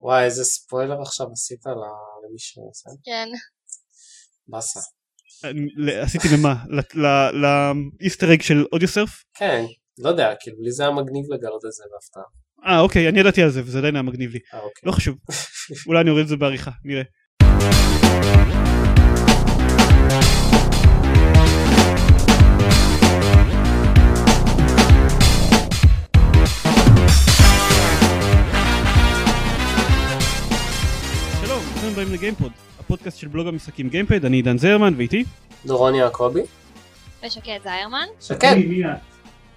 וואי, איזה ספוילר עכשיו עשית למי שעושה? כן. באסה. עשיתי למה? ל- ל- לאיסטר אג של אודיו סרף? כן, לא יודע, כאילו לי זה היה מגניב לגלות את זה בהפתעה. אה אוקיי אני ידעתי על זה וזה עדיין היה מגניב לי. אה, אוקיי. לא חשוב. אולי אני אוריד את זה בעריכה נראה. הבאים לגיימפוד, הפודקאסט של בלוג המשחקים גיימפד, אני עידן זרמן ואיתי. דורון יעקבי? ושקד זיירמן. שקד,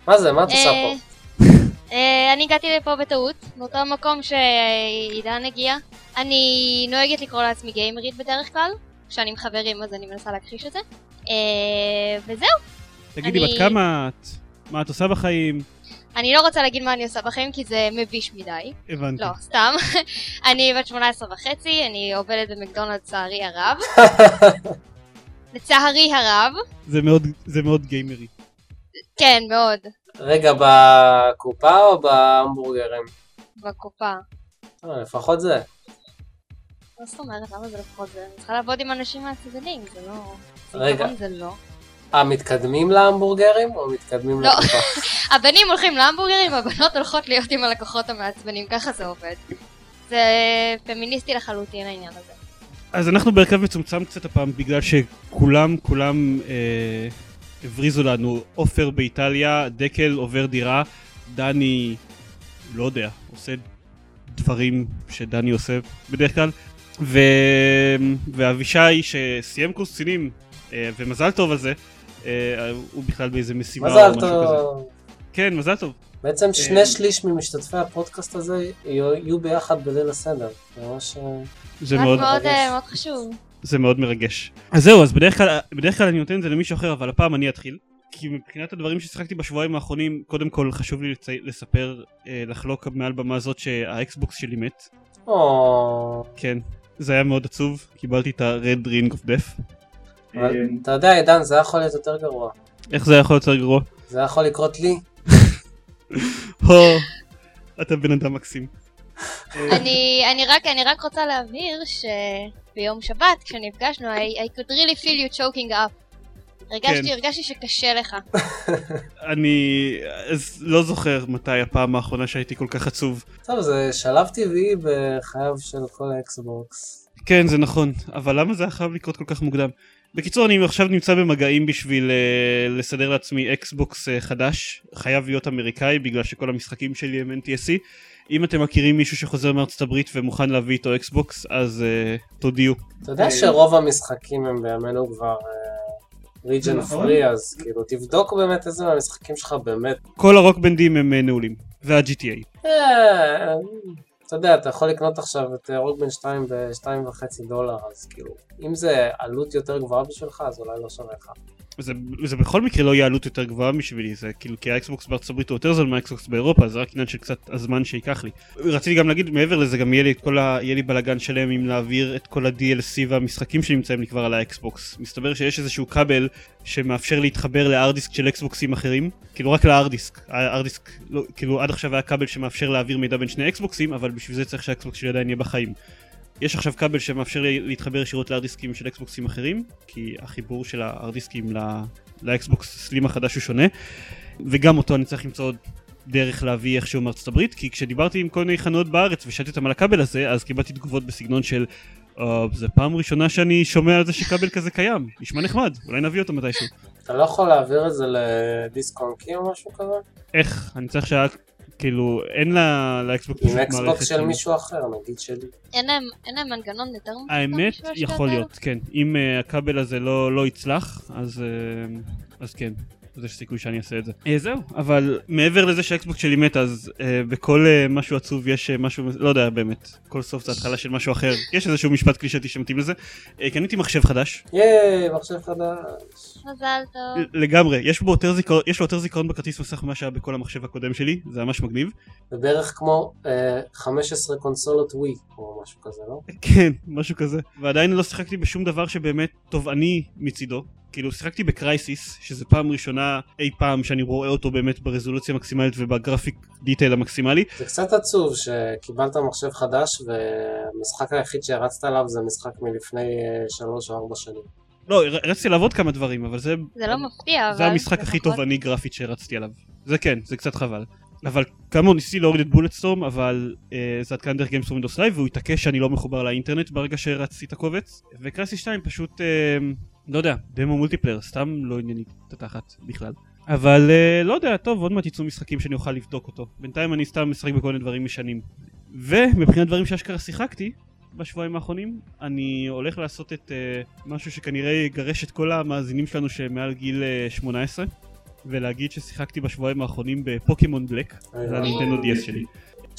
מה זה, מה את עושה אה, פה? אה, אני הגעתי לפה בטעות, מאותו מקום שעידן הגיע. אני נוהגת לקרוא לעצמי גיימרית בדרך כלל, כשאני עם חברים אז אני מנסה להכחיש את זה. אה, וזהו, תגידי בת כמה את? מה את עושה בחיים? אני לא רוצה להגיד מה אני עושה בחיים כי זה מביש מדי. הבנתי. לא, סתם. אני בת 18 וחצי, אני עובדת במקדונלד לצערי הרב. לצערי הרב. זה מאוד זה מאוד גיימרי. כן, מאוד. רגע, בקופה או בהמבורגרים? בקופה. אה, לפחות זה. מה זאת אומרת? למה זה לפחות זה? אני צריכה לעבוד עם אנשים מהצדדים, זה לא... רגע. זה לא. אה, מתקדמים להמבורגרים או מתקדמים לא. לקופה? הבנים הולכים להמבורגרים, הבנות הולכות להיות עם הלקוחות המעצבנים, ככה זה עובד. זה פמיניסטי לחלוטין העניין הזה. אז אנחנו בהרכב מצומצם קצת הפעם בגלל שכולם כולם אה, הבריזו לנו עופר באיטליה, דקל עובר דירה, דני לא יודע, עושה דברים שדני עושה בדרך כלל, ו... ואבישי שסיים קורס קצינים אה, ומזל טוב על זה, הוא בכלל באיזה משימה או משהו כזה. טוב. כן, מזל טוב. בעצם אה, שני שליש ממשתתפי הפודקאסט הזה יהיו ביחד בליל הסדר. זה ממש... אה, זה מאוד. אה, חשוב. זה מאוד מרגש. אז זהו, אז בדרך כלל, בדרך כלל אני נותן את זה למישהו אחר, אבל הפעם אני אתחיל. כי מבחינת הדברים ששיחקתי בשבועיים האחרונים, קודם כל חשוב לי לצי... לספר, אה, לחלוק מעל במה זאת שהאקסבוקס שלי מת. או... כן, זה היה מאוד עצוב, קיבלתי את ה-Red Ring of Death. אה, אתה יודע, עידן, זה יכול להיות יותר גרוע. איך זה יכול להיות יותר גרוע? זה יכול לקרות לי. הו, אתה בן אדם מקסים. אה, אני, אני, רק, אני רק רוצה להבהיר שביום שבת, כשנפגשנו, I, I could really feel you choking up. הרגשתי, כן. הרגשתי שקשה לך. אני לא זוכר מתי הפעם האחרונה שהייתי כל כך עצוב. טוב, זה שלב טבעי בחייו של כל האקסבוקס. כן זה נכון אבל למה זה היה חייב לקרות כל כך מוקדם? בקיצור אני עכשיו נמצא במגעים בשביל uh, לסדר לעצמי אקסבוקס uh, חדש חייב להיות אמריקאי בגלל שכל המשחקים שלי הם NTSC אם אתם מכירים מישהו שחוזר מארצות הברית ומוכן להביא איתו אקסבוקס אז uh, תודיעו. אתה יודע שרוב המשחקים הם בימינו כבר ריג'ן נכון. פרי, אז כאילו תבדוק באמת איזה מהמשחקים שלך באמת. כל ה Rock Band ים הם uh, נעולים וה-GTA. אתה יודע, אתה יכול לקנות עכשיו את Rock Band 2 ב-2.5 דולר, אז כאילו, אם זה עלות יותר גבוהה בשבילך, אז אולי לא שווה לך. זה, זה בכל מקרה לא יהיה עלות יותר גבוהה בשבילי זה כאילו כי האקסבוקס בארצות הברית הוא יותר זול מהאקסבוקס באירופה זה רק עניין של קצת הזמן שייקח לי. רציתי גם להגיד מעבר לזה גם יהיה לי ה... יהיה לי בלאגן שלם עם להעביר את כל ה-DLC והמשחקים שנמצאים לי כבר על האקסבוקס. מסתבר שיש איזשהו כבל שמאפשר להתחבר ל hard disk של אקסבוקסים אחרים כאילו רק לארדיסק הארדיסק לא, כאילו עד עכשיו היה כבל שמאפשר להעביר מידע בין שני אקסבוקסים אבל בשביל זה צריך שהאקסבוקס שלי עדיין יהיה בחיים. יש עכשיו כבל שמאפשר להתחבר ישירות ל hard disk ים של אקסבוקסים אחרים, כי החיבור של ה hard disk ים לאקסבוקס slim החדש הוא שונה, וגם אותו אני צריך למצוא עוד דרך להביא איכשהו מארצות הברית, כי כשדיברתי עם כל מיני חנויות בארץ ושאלתי אותם על הכבל הזה, אז קיבלתי תגובות בסגנון של "אה, זה פעם ראשונה שאני שומע על זה שכבל כזה קיים, נשמע נחמד, אולי נביא אותו מתישהו. אתה לא יכול להעביר את זה לדיסק און קי או משהו כזה? איך? אני צריך שה... כאילו, אין לה- לאקסבוקס עם אקסבוקס של מישהו אחר, נגיד שלי. אין להם, אין להם מנגנון יותר מוצלח האמת יכול? להיות, כן. אם uh, הכבל הזה לא, לא יצלח, אז, אז כן. אז יש סיכוי שאני אעשה את זה. Uh, זהו, אבל מעבר לזה שהאקסבוקס שלי מת, אז uh, בכל uh, משהו עצוב יש uh, משהו, לא יודע באמת, כל סוף זה התחלה של משהו אחר. יש איזשהו משפט קלישתי שמתאים לזה. Uh, קניתי מחשב חדש, ייי, מחשב חדש. מזל טוב. לגמרי, יש בו יותר זיכרון, יש לו יותר זיכרון בכרטיס מסך ממה שהיה בכל המחשב הקודם שלי, זה ממש מגניב. זה בערך כמו אה, 15 קונסולות ווי, או משהו כזה, לא? כן, משהו כזה. ועדיין לא שיחקתי בשום דבר שבאמת תובעני מצידו. כאילו שיחקתי ב Crysis, שזה פעם ראשונה אי פעם שאני רואה אותו באמת ברזולוציה המקסימלית וב graphic detail המקסימלי. זה קצת עצוב שקיבלת מחשב חדש והמשחק היחיד שהרצת עליו זה משחק מלפני אה, שלוש או ארבע שנים. לא, רציתי לעבוד עוד כמה דברים, אבל זה... זה לא מפתיע, אבל... זה המשחק הכי לפחות- תובעני גרפית שהרצתי עליו. זה כן, זה קצת חבל. אבל כאמור ניסיתי להוריד את Bulletstorm, אבל אה, זה התקין דרך Games Windows Live, והוא התעקש שאני לא מחובר לאינטרנט ברגע שהרצתי את הקובץ. ו Crysis 2 פשוט, אה, לא יודע, demo multiplayer, סתם לא ענייני את התחת בכלל. אבל אה, לא יודע, טוב, עוד מעט יצאו משחקים שאני אוכל לבדוק אותו. בינתיים אני סתם משחק בכל מיני דברים ישנים. ומבחינת דברים שאשכרה שיחקתי, בשבועיים האחרונים אני הולך לעשות את uh, משהו שכנראה יגרש את כל המאזינים שלנו שמעל גיל uh, 18 ולהגיד ששיחקתי בשבועיים האחרונים בפוקימון בלק זה הנינטנדו DS שלי.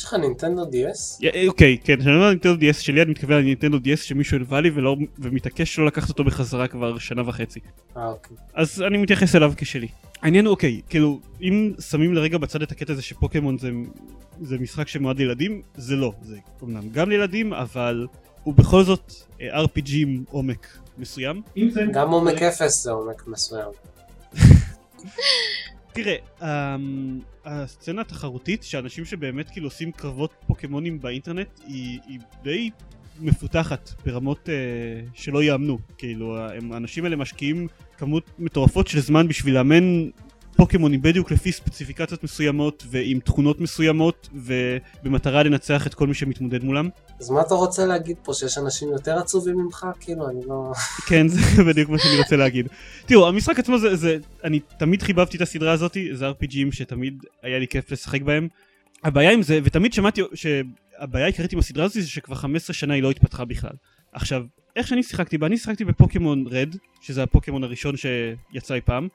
יש לך נינטנדו DS? י- אוקיי כן כשאני אומר נינטנדו DS שלי אני מתכוון לנינטנדו DS שמישהו הלווה לי ולא, ומתעקש שלא לקחת אותו בחזרה כבר שנה וחצי אה אוקיי. אז אני מתייחס אליו כשלי. העניין הוא אוקיי, כאילו, אם שמים לרגע בצד את הקטע הזה שפוקימון זה, זה משחק שמועד לילדים, זה לא. זה אומנם גם לילדים, אבל הוא בכל זאת אה, RPG עם עומק מסוים. גם עומק אפס זה עומק מסוים. תראה, אמ, הסצנה התחרותית שאנשים שבאמת כאילו עושים קרבות פוקימונים באינטרנט היא, היא די מפותחת ברמות אה, שלא יאמנו. כאילו, האנשים האלה משקיעים כמות מטורפות של זמן בשביל לאמן פוקימונים בדיוק לפי ספציפיקציות מסוימות ועם תכונות מסוימות ובמטרה לנצח את כל מי שמתמודד מולם. אז מה אתה רוצה להגיד פה, שיש אנשים יותר עצובים ממך? כאילו, אני לא... כן, זה בדיוק מה שאני רוצה להגיד. תראו, המשחק עצמו זה, זה, אני תמיד חיבבתי את הסדרה הזאת, זה RPGים שתמיד היה לי כיף לשחק בהם. הבעיה עם זה, ותמיד שמעתי שהבעיה העיקרית עם הסדרה הזאת זה שכבר 15 שנה היא לא התפתחה בכלל. עכשיו, איך שאני שיחקתי בה, אני שיחקתי בפוקימון רד, שזה הפוקימון הראשון שיצא אי פעם.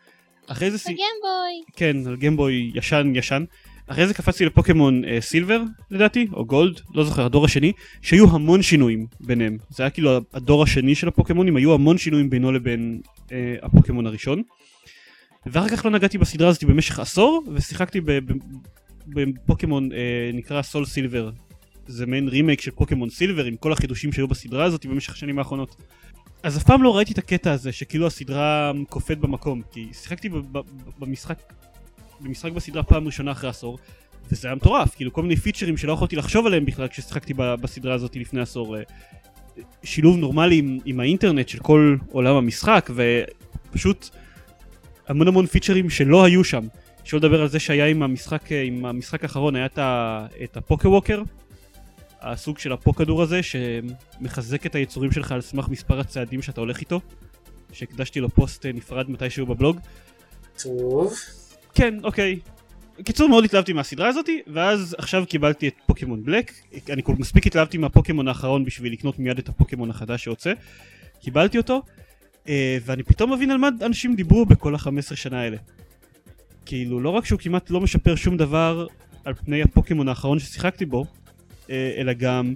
אחרי זה... הגמבוי. כן, גמבוי ישן ישן. אחרי זה קפצתי לפוקימון אה, סילבר לדעתי, או גולד, לא זוכר, הדור השני, שהיו המון שינויים ביניהם. זה היה כאילו הדור השני של הפוקימונים, היו המון שינויים בינו לבין אה, הפוקימון הראשון. ואחר כך לא נגעתי בסדרה הזאת במשך עשור, ושיחקתי בפוקימון אה, נקרא סול סילבר. זה מעין רימייק של פוקימון סילבר עם כל החידושים שהיו בסדרה הזאת במשך השנים האחרונות. אז אף פעם לא ראיתי את הקטע הזה שכאילו הסדרה קופאת במקום, כי שיחקתי במשחק במשחק בסדרה פעם ראשונה אחרי עשור, וזה היה מטורף, כאילו כל מיני פיצ'רים שלא יכולתי לחשוב עליהם בכלל כששיחקתי בסדרה הזאת לפני עשור. אה, שילוב נורמלי עם, עם האינטרנט של כל עולם המשחק, ופשוט המון המון פיצ'רים שלא היו שם. שלא לדבר על זה שהיה עם המשחק, אה, עם המשחק האחרון, היה את, ה, את הפוקה ווקר, הסוג של הפוקדור הזה, שמחזק את היצורים שלך על סמך מספר הצעדים שאתה הולך איתו, שהקדשתי לו פוסט אה, נפרד מתישהו בבלוג. טוב. כן, אוקיי. בקיצור מאוד התלהבתי מהסדרה הזאתי, ואז עכשיו קיבלתי את פוקימון בלק. אני כל מספיק התלהבתי מהפוקימון האחרון בשביל לקנות מיד את הפוקימון החדש שיוצא. קיבלתי אותו, אה, ואני פתאום מבין על מה אנשים דיברו בכל ה-15 שנה האלה. כאילו, לא רק שהוא כמעט לא משפר שום דבר על פני הפוקימון האחרון ששיחקתי בו, אלא גם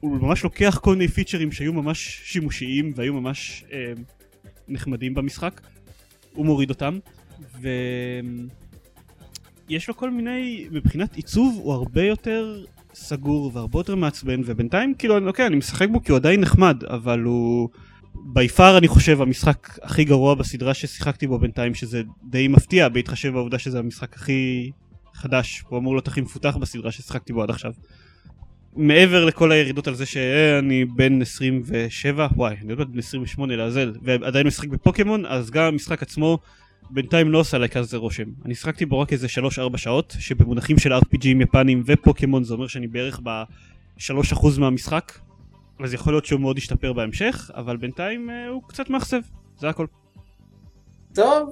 הוא ממש לוקח כל מיני פיצ'רים שהיו ממש שימושיים והיו ממש אה, נחמדים במשחק, הוא מוריד אותם, ויש לו כל מיני, מבחינת עיצוב הוא הרבה יותר סגור והרבה יותר מעצבן, ובינתיים כאילו, אוקיי, אני משחק בו כי הוא עדיין נחמד, אבל הוא... בי פאר אני חושב המשחק הכי גרוע בסדרה ששיחקתי בו בינתיים שזה די מפתיע בהתחשב בעובדה שזה המשחק הכי חדש הוא אמור להיות הכי מפותח בסדרה ששיחקתי בו עד עכשיו. מעבר לכל הירידות על זה שאני בן 27 וואי אני עוד מעט בן 28 לעזל ועדיין משחק בפוקימון אז גם המשחק עצמו בינתיים לא עושה עליי כזה רושם אני שיחקתי בו רק איזה 3-4 שעות שבמונחים של RPGים יפנים ופוקימון זה אומר שאני בערך ב-3% מהמשחק אז יכול להיות שהוא מאוד ישתפר בהמשך אבל בינתיים אה, הוא קצת מאכזב זה הכל טוב.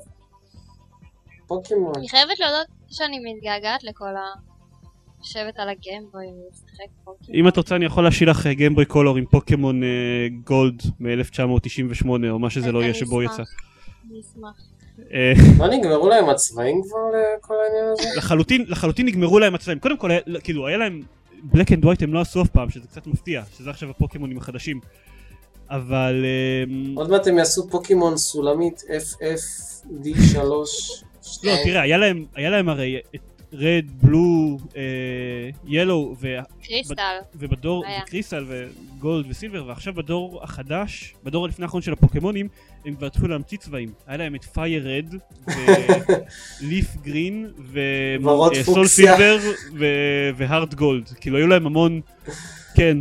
פוקימון. אני חייבת להודות שאני מתגעגעת לכל ה... לשבת על הגמבוי ולשחק פוקימון. אם את רוצה אני יכול להשאיר לך Game Boy Color עם פוקימון אה, Gold מ-1998 או מה שזה לא יהיה שבו. יצא. אני אשמח. אה, מה נגמרו להם הצבעים כבר לכל העניין הזה? לחלוטין, לחלוטין נגמרו להם הצבעים. קודם כל, כאילו, היה להם... Black and White הם לא עשו אף פעם, שזה קצת מפתיע, שזה עכשיו הפוקימונים החדשים. אבל... אמ, עוד מעט הם יעשו פוקימון סולמית FFD3. לא, תראה, היה להם, היה להם הרי את Red, Blue, Yellow, Crystal. ובדור, היה. ו Crystal ו Gold ו Silver, ועכשיו בדור החדש, בדור הלפני האחרון של הפוקמונים, הם כבר התחילו להמציא צבעים. היה להם את Fire Red, ו Leaf Green, ו Soul. Silver, ו Heart Gold. כאילו היו להם המון, כן,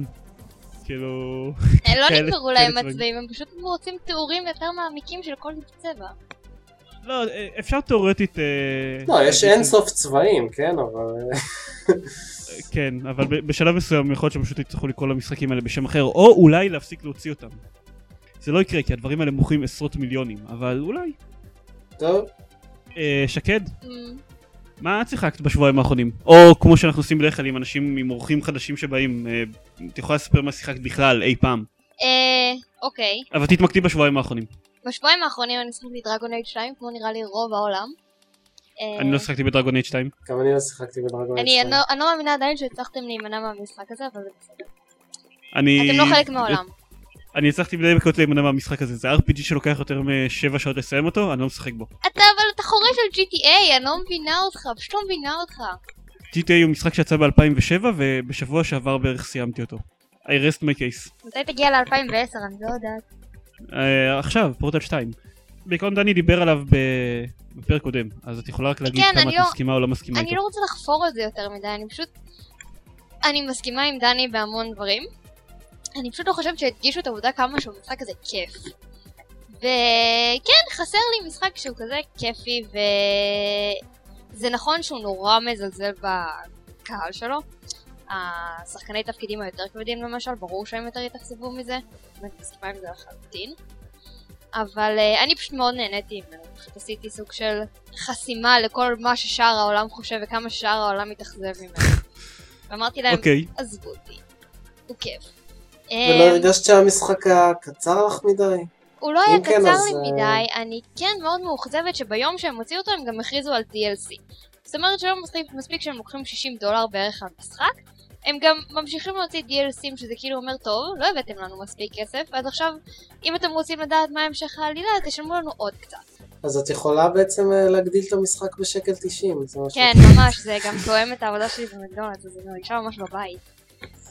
כאילו... הם לא כאלה- נגמרו להם. הצבעים, הם פשוט רוצים תיאורים יותר מעמיקים של כל צבע. לא, אפשר תאורטית... אה, לא, יש אינסוף צבעים, כן, אבל... כן, אבל בשלב מסוים יכול להיות שהם פשוט יצטרכו לקרוא למשחקים האלה בשם אחר, או אולי להפסיק להוציא אותם. זה לא יקרה, כי הדברים האלה מוכרים עשרות מיליונים, אבל אולי. טוב, אה, שקד, אמ, מה את שיחקת בשבועיים האחרונים? או כמו שאנחנו עושים בדרך כלל עם אנשים, עם אורחים חדשים שבאים, אה, את יכולה לספר מה שיחקת בכלל אי פעם. אה, אוקיי. אבל תתמקדי בשבועיים האחרונים. בשבועיים האחרונים אני שיחקתי דרגון אייד 2, כמו נראה לי רוב העולם. אה, אני לא שיחקתי בדרגון אייד 2. גם אני לא שיחקתי בדרגון אני אייד אני לא- אני לא מאמינה עדיין שהצלחתם להימנע מהמשחק הזה, אבל זה בסדר. אני... אתם לא חלק מהעולם. אני הצלחתי בדי בקלות להימנע מהמשחק הזה, זה RPG שלוקח יותר משבע שעות לסיים אותו, אני לא משחק בו. אתה אבל אתה חורש על GTA, אני לא מבינה אותך, פשוט לא מבינה אותך. GTA הוא משחק שיצא ב-2007 ובשבוע שעבר בערך סיימתי אותו. I rest my case. מתי תגיע ל-2010, אני לא יודעת. Uh, עכשיו, פורטל 2. בעיקרון דני דיבר עליו ב- בפרק קודם, אז את יכולה רק להגיד כן, כמה אני את לא- מסכימה או לא מסכימה אני איתו. לא רוצה לחפור על זה יותר מדי, אני פשוט... אני מסכימה עם דני בהמון דברים. אני פשוט לא חושבת שהדגישו את העובדה כמה שהמשחק הזה כיף. וכן, חסר לי משחק שהוא כזה כיפי, וזה נכון שהוא נורא מזלזל בקהל שלו. השחקני תפקידים היותר כבדים למשל, ברור שהם יותר יתאכזבו מזה, אני מסכימה עם זה לחלוטין. אבל uh, אני פשוט מאוד נהניתי ממנו, פשוט עשיתי סוג של חסימה לכל מה ששאר העולם חושב וכמה ששאר העולם מתאכזב ממנו. ואמרתי להם, אוקיי, עזבו אותי, הוא כיף. ולא אמ, הרגשת שהמשחק היה קצר לך מדי? הוא לא היה כן, קצר אז, לי אה, מדי, אני כן מאוד מאוכזבת שביום שהם הוציאו אותו הם גם הכריזו על DLC. זאת אומרת שלא מספיק, מספיק שהם לוקחים 60 דולר בערך על משחק, הם גם ממשיכים להוציא DLCים שזה כאילו אומר טוב, לא הבאתם לנו מספיק כסף, אז עכשיו אם אתם רוצים לדעת מה המשך העלילה תשלמו לנו עוד קצת. אז את יכולה בעצם אה, להגדיל את המשחק בשקל 90, זה מה ש... כן, ממש, זה גם תואם את העבודה שלי במקדונלדס, אז זה נראה ממש בבית.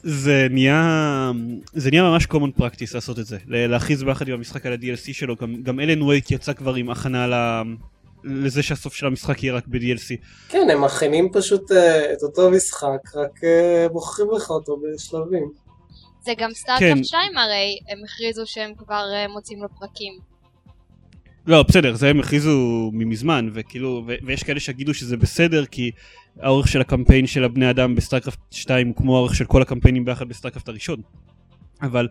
זה נהיה זה נהיה ממש common practice לעשות את זה, להכריז ביחד עם המשחק על ה-DLC שלו, גם- גם אלן וייק יצא כבר עם הכנה ל- לזה שהסוף של המשחק יהיה רק ב-DLC. כן, הם מכינים פשוט אה, את אותו משחק, רק אה, מוכרים לך אותו בשלבים. זה גם כן. סטארקרפט 2 הרי, הם הכריזו שהם כבר אה, מוצאים לו פרקים. לא, בסדר, זה הם הכריזו ממזמן, וכאילו, ו- ויש כאלה שיגידו שזה בסדר, כי האורך של הקמפיין של הבני אדם ב StarCraft 2 הוא כמו האורך של כל הקמפיינים ביחד ב StarCraft הראשון. אבל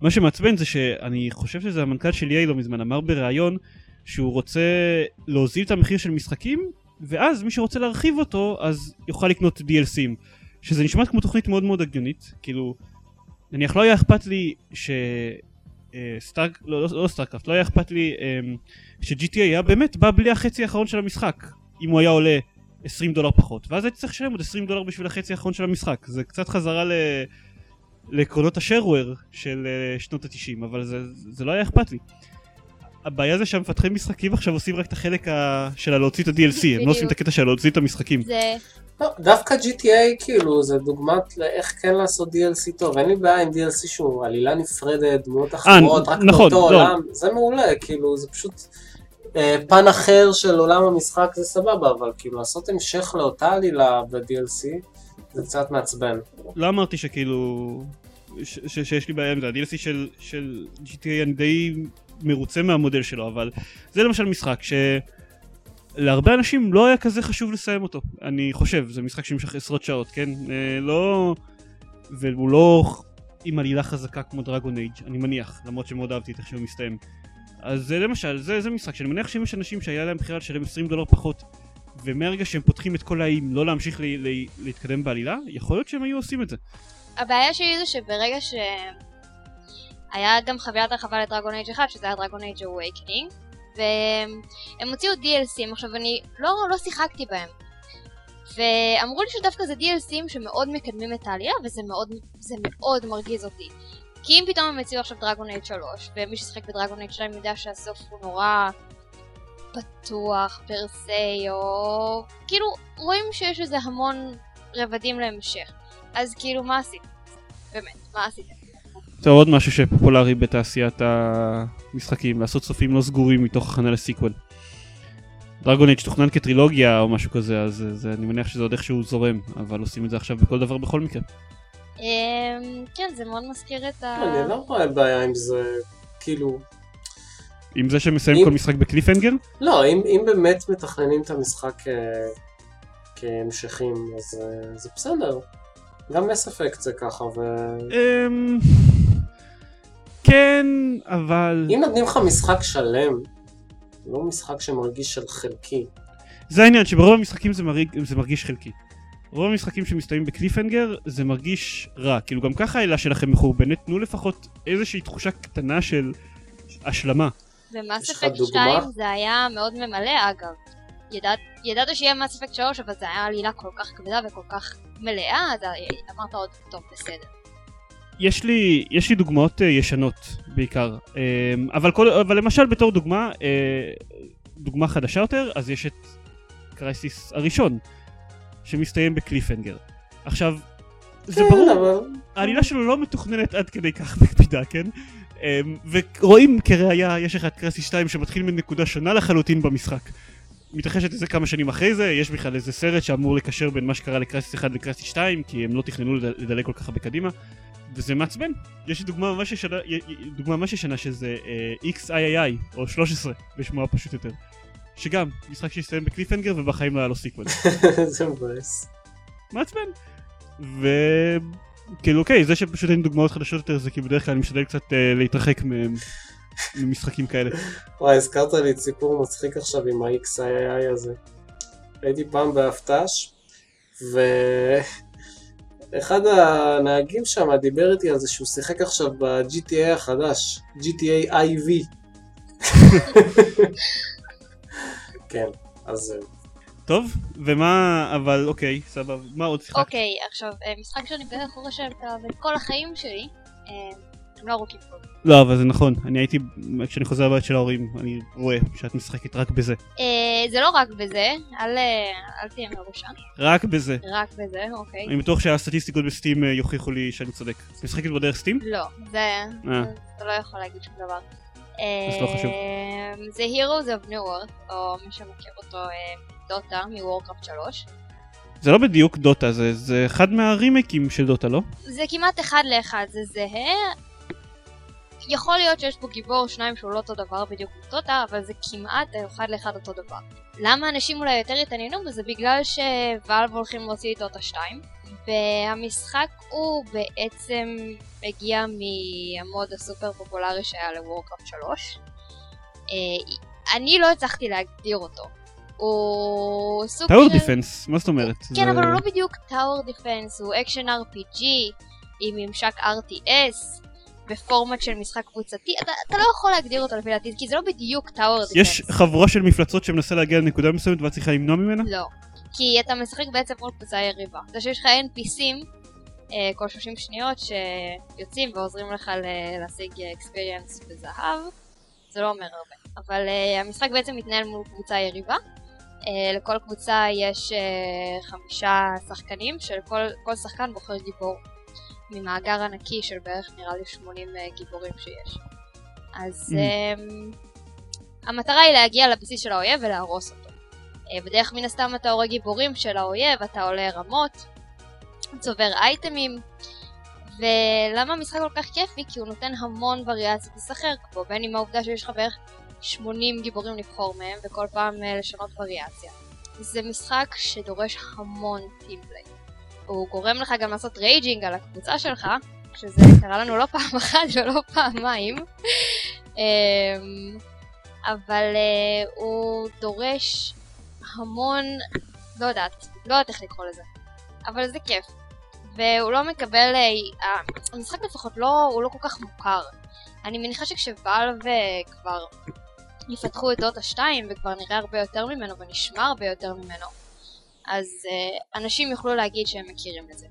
מה שמעצבן זה שאני חושב שזה המנכ"ל של EA לא מזמן אמר בריאיון שהוא רוצה להוזיל את המחיר של משחקים, ואז מי שרוצה להרחיב אותו, אז יוכל לקנות DLC ים. שזה נשמע כמו תוכנית מאוד מאוד הגיונית, כאילו, נניח לא היה אכפת לי ש... אה, סטארק, לא, לא, לא StarCraft, לא היה אכפת לי אמ, ש-GTA היה באמת בא בלי החצי האחרון של המשחק, אם הוא היה עולה 20 דולר פחות, ואז הייתי צריך לשלם עוד 20 דולר בשביל החצי האחרון של המשחק, זה קצת חזרה ל... לעקרונות ה shareware של אה, שנות ה-90, אבל זה, זה לא היה אכפת לי. הבעיה זה שהמפתחי משחקים עכשיו עושים רק את החלק ה... של הלהוציא את ה-DLC, הם לא עושים את הקטע של להוציא את המשחקים. זה... לא, דווקא GTA כאילו זה דוגמת לאיך כן לעשות DLC טוב, אין לי בעיה עם DLC שהוא עלילה נפרדת, דמויות אחרות, רק נכון, באותו לא. עולם, זה מעולה, כאילו זה פשוט אה, פן אחר של עולם המשחק זה סבבה, אבל כאילו לעשות המשך לאותה עלילה ב-DLC זה קצת מעצבן. לא אמרתי שכאילו... ש- ש- שיש לי בעיה עם זה, ה-DLC של, של GTA אני די מרוצה מהמודל שלו, אבל זה למשל משחק שלהרבה אנשים לא היה כזה חשוב לסיים אותו, אני חושב, זה משחק שנמשך עשרות שעות, כן? אה, לא... והוא לא עם עלילה חזקה כמו דרגון אייג', אני מניח, למרות שמאוד אהבתי את איך שהוא מסתיים. אז זה למשל, זה, זה משחק שאני מניח שאם יש אנשים שהיה להם בחירה לשלם 20 דולר פחות ומהרגע שהם פותחים את כל האיים לא להמשיך לי, לי, להתקדם בעלילה, יכול להיות שהם היו עושים את זה. הבעיה שלי זה שברגע ש... היה גם חבילת הרחבה ל Dragon Age 1, שזה היה Dragon Age Awakening, והם הוציאו DLC ים, עכשיו אני לא, לא שיחקתי בהם. ואמרו לי שדווקא זה DLC ים שמאוד מקדמים את העלילה, וזה מאוד, מאוד מרגיז אותי. כי אם פתאום הם הציעו עכשיו דרגון אייג' 3, ומי ששיחק בדרגון אייג' 2 יודע שהסוף הוא נורא פתוח פר סי, או כאילו רואים שיש לזה המון רבדים להמשך. אז כאילו מה עשיתם? באמת, מה עשיתם? זה עוד משהו שפופולרי בתעשיית המשחקים, לעשות סופים לא סגורים מתוך הכנה לסיקוול. דרגון אייג' תוכנן כטרילוגיה או משהו כזה, אז זה, זה, אני מניח שזה עוד איכשהו זורם, אבל עושים את זה עכשיו בכל דבר בכל מקרה. אמ, כן, זה מאוד מזכיר את ה... אני לא רואה בעיה עם זה, כאילו... עם זה שמסיים כל משחק בקליפהנגר? לא, אם, אם באמת מתכננים את המשחק אה, כהמשכים, אז אה, זה בסדר. גם מס אפקט זה ככה, ואם אמ... כן, אבל... נותנים לך משחק שלם, לא משחק שמרגיש של חלקי. זה העניין, שברוב המשחקים זה, מרג... זה מרגיש חלקי. רוב המשחקים שמסתיימים בקליפהנגר זה מרגיש רע. כאילו גם ככה העילה שלכם מחורבנת, תנו לפחות איזושהי תחושה קטנה של השלמה. במאס אפקט דוגמה? 2 זה היה מאוד ממלא אגב. ידעת, ידעת שיהיה מאס אפקט 3 אבל זה היה עלילה כל כך כבדה וכל כך מלאה, אז אמרת עוד טוב בסדר. יש לי, יש לי דוגמאות אה, ישנות בעיקר, אה, אבל, כל, אבל למשל בתור דוגמה, אה, דוגמה חדשה יותר, אז יש את Crysis הראשון, שמסתיים ב cliffhanger. עכשיו, זה כן, ברור, אבל... העלילה שלו לא מתוכננת עד כדי כך בקפידה, כן? ורואים כראיה, יש לך את Crysis 2 שמתחיל מנקודה שונה לחלוטין במשחק. מתרחשת איזה כמה שנים אחרי זה, יש בכלל איזה סרט שאמור לקשר בין מה שקרה ל Crysis 1 ל Crysis 2, כי הם לא תכננו לד- לדלג כל כך הרבה קדימה, וזה מעצבן. יש לי דוגמה ממש ישנה, דוגמה ממש ישנה שזה אה, XIII, או 13, בשמו הפשוט יותר. שגם, משחק שהסתיים ב cliffhanger ובחיים לא היה לו sequel. זה מבאס. מעצבן. וכאילו אוקיי, זה שפשוט אין דוגמאות חדשות יותר זה כי בדרך כלל אני משתדל קצת אה, להתרחק מ- ממשחקים כאלה. וואי, הזכרת לי את סיפור מצחיק עכשיו עם ה-XIII הזה. הייתי פעם באבט"ש, ואחד הנהגים שם דיבר איתי על זה שהוא שיחק עכשיו ב-GTA החדש, GTA IV. כן, אז אה, טוב, ומה, אבל אוקיי, סבבה, מה עוד שיחקת? אוקיי, עכשיו, אה, משחק שאני בערך חושבת עליו את כל החיים שלי, אה, הם לא ארוכים פה. לא, אבל זה נכון, אני הייתי, כשאני חוזר לבית של ההורים, אני רואה שאת משחקת רק בזה. אה, זה לא רק בזה, אל אה, אל תהיה מרושע, רק בזה. רק בזה, אוקיי. אני בטוח שהסטטיסטיקות בסטים אה, יוכיחו לי שאני צודק. את משחקת בו דרך סטים? לא, זה... אתה לא יכול להגיד שום דבר. אז לא חשוב. זה Heroes of New World, או מי שמכיר אותו, דוטה, מוורקראפט 3. זה לא בדיוק דוטה, זה, זה אחד מהרימייקים של דוטה, לא? זה כמעט אחד לאחד, זה זהה. יכול להיות שיש פה גיבור שניים שהוא לא אותו דבר בדיוק כמו דוטה, אבל זה כמעט אחד לאחד אותו דבר. למה אנשים אולי יותר התעניינו בזה? בגלל ש Valve הולכים להוציא את דוטה 2, והמשחק הוא בעצם הגיע מה mod הסופר פופולרי שהיה ל Warcraft 3. אה, אני לא הצלחתי להגדיר אותו. הוא סוג tower של... defense, מה זאת אומרת? כן. אבל הוא לא בדיוק tower defense, הוא אקשן RPG עם ממשק RTS בפורמט של משחק קבוצתי. אתה, אתה לא יכול להגדיר אותו לפי דעתי, כי זה לא בדיוק tower defense. יש חבורה של מפלצות שמנסה להגיע לנקודה מסוימת ואת צריכה למנוע ממנה? לא. כי אתה משחק בעצם מול קבוצה יריבה. זה שיש לך NPCים אה, כל 30 שניות שיוצאים ועוזרים לך ל- להשיג אקספיריאנס בזהב, זה לא אומר הרבה. אבל אה, המשחק בעצם מתנהל מול קבוצה יריבה. אה, לכל קבוצה יש אה, חמישה שחקנים, שלכל כל שחקן בוחר גיבור ממאגר ענקי של בערך נראה לי 80 אה, גיבורים שיש. אז Mm. אה, המטרה היא להגיע לבסיס של האויב ולהרוס אותו. אה, בדרך מן הסתם אתה הורג גיבורים של האויב, אתה עולה רמות, צובר אייטמים, ולמה המשחק כל כך כיפי? כי הוא נותן המון וריאציות לשחק בו, בין אם העובדה שיש לך בערך 80 גיבורים לבחור מהם, וכל פעם אה, לשנות וריאציה. זה משחק שדורש המון team play. הוא גורם לך גם לעשות raging על הקבוצה שלך, שזה קרה לנו לא פעם אחת ולא פעמיים. אמ, אבל uh, הוא דורש המון, לא יודעת, לא יודעת איך לקרוא לזה, אבל זה כיף. והוא לא מקבל, uh, המשחק לפחות לא, הוא לא כל כך מוכר. אני מניחה שכשוואלב אה, כבר יפתחו את דוטה 2 וכבר נראה הרבה יותר ממנו ונשמע הרבה יותר ממנו, אז uh, אנשים יוכלו להגיד שהם מכירים את זה.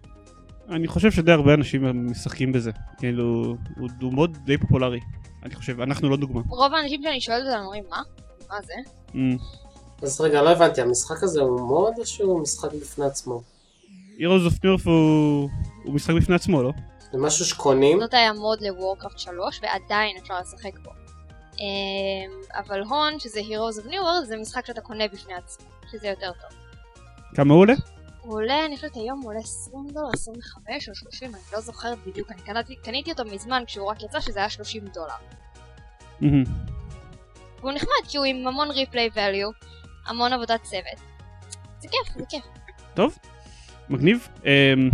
אני חושב שדי הרבה אנשים משחקים בזה. כאילו, הוא, הוא מאוד די פופולרי. אני חושב, אנחנו לא דוגמה. רוב האנשים שאני שואלת אותם אומרים מה? מה זה? אמ, אז רגע, לא הבנתי, המשחק הזה הוא מוד או שהוא משחק בפני עצמו? Heroes of Nerf הוא הוא משחק בפני עצמו, לא? זה משהו שקונים? זאת היה מוד לוורקראפט 3 ועדיין אפשר לשחק בו. אמ, אבל הון, שזה Heroes of New World, זה משחק שאתה קונה בפני עצמו, שזה יותר טוב. כמה הוא עולה? הוא עולה, אני חושבת היום הוא עולה 20 דולר, 25 או 30, אני לא זוכרת בדיוק, אני קניתי, קניתי אותו מזמן כשהוא רק יצא שזה היה 30 דולר. אמ, והוא נחמד כי הוא עם המון ריפליי value, המון עבודת צוות. זה כיף, זה כיף. טוב, מגניב. אמ,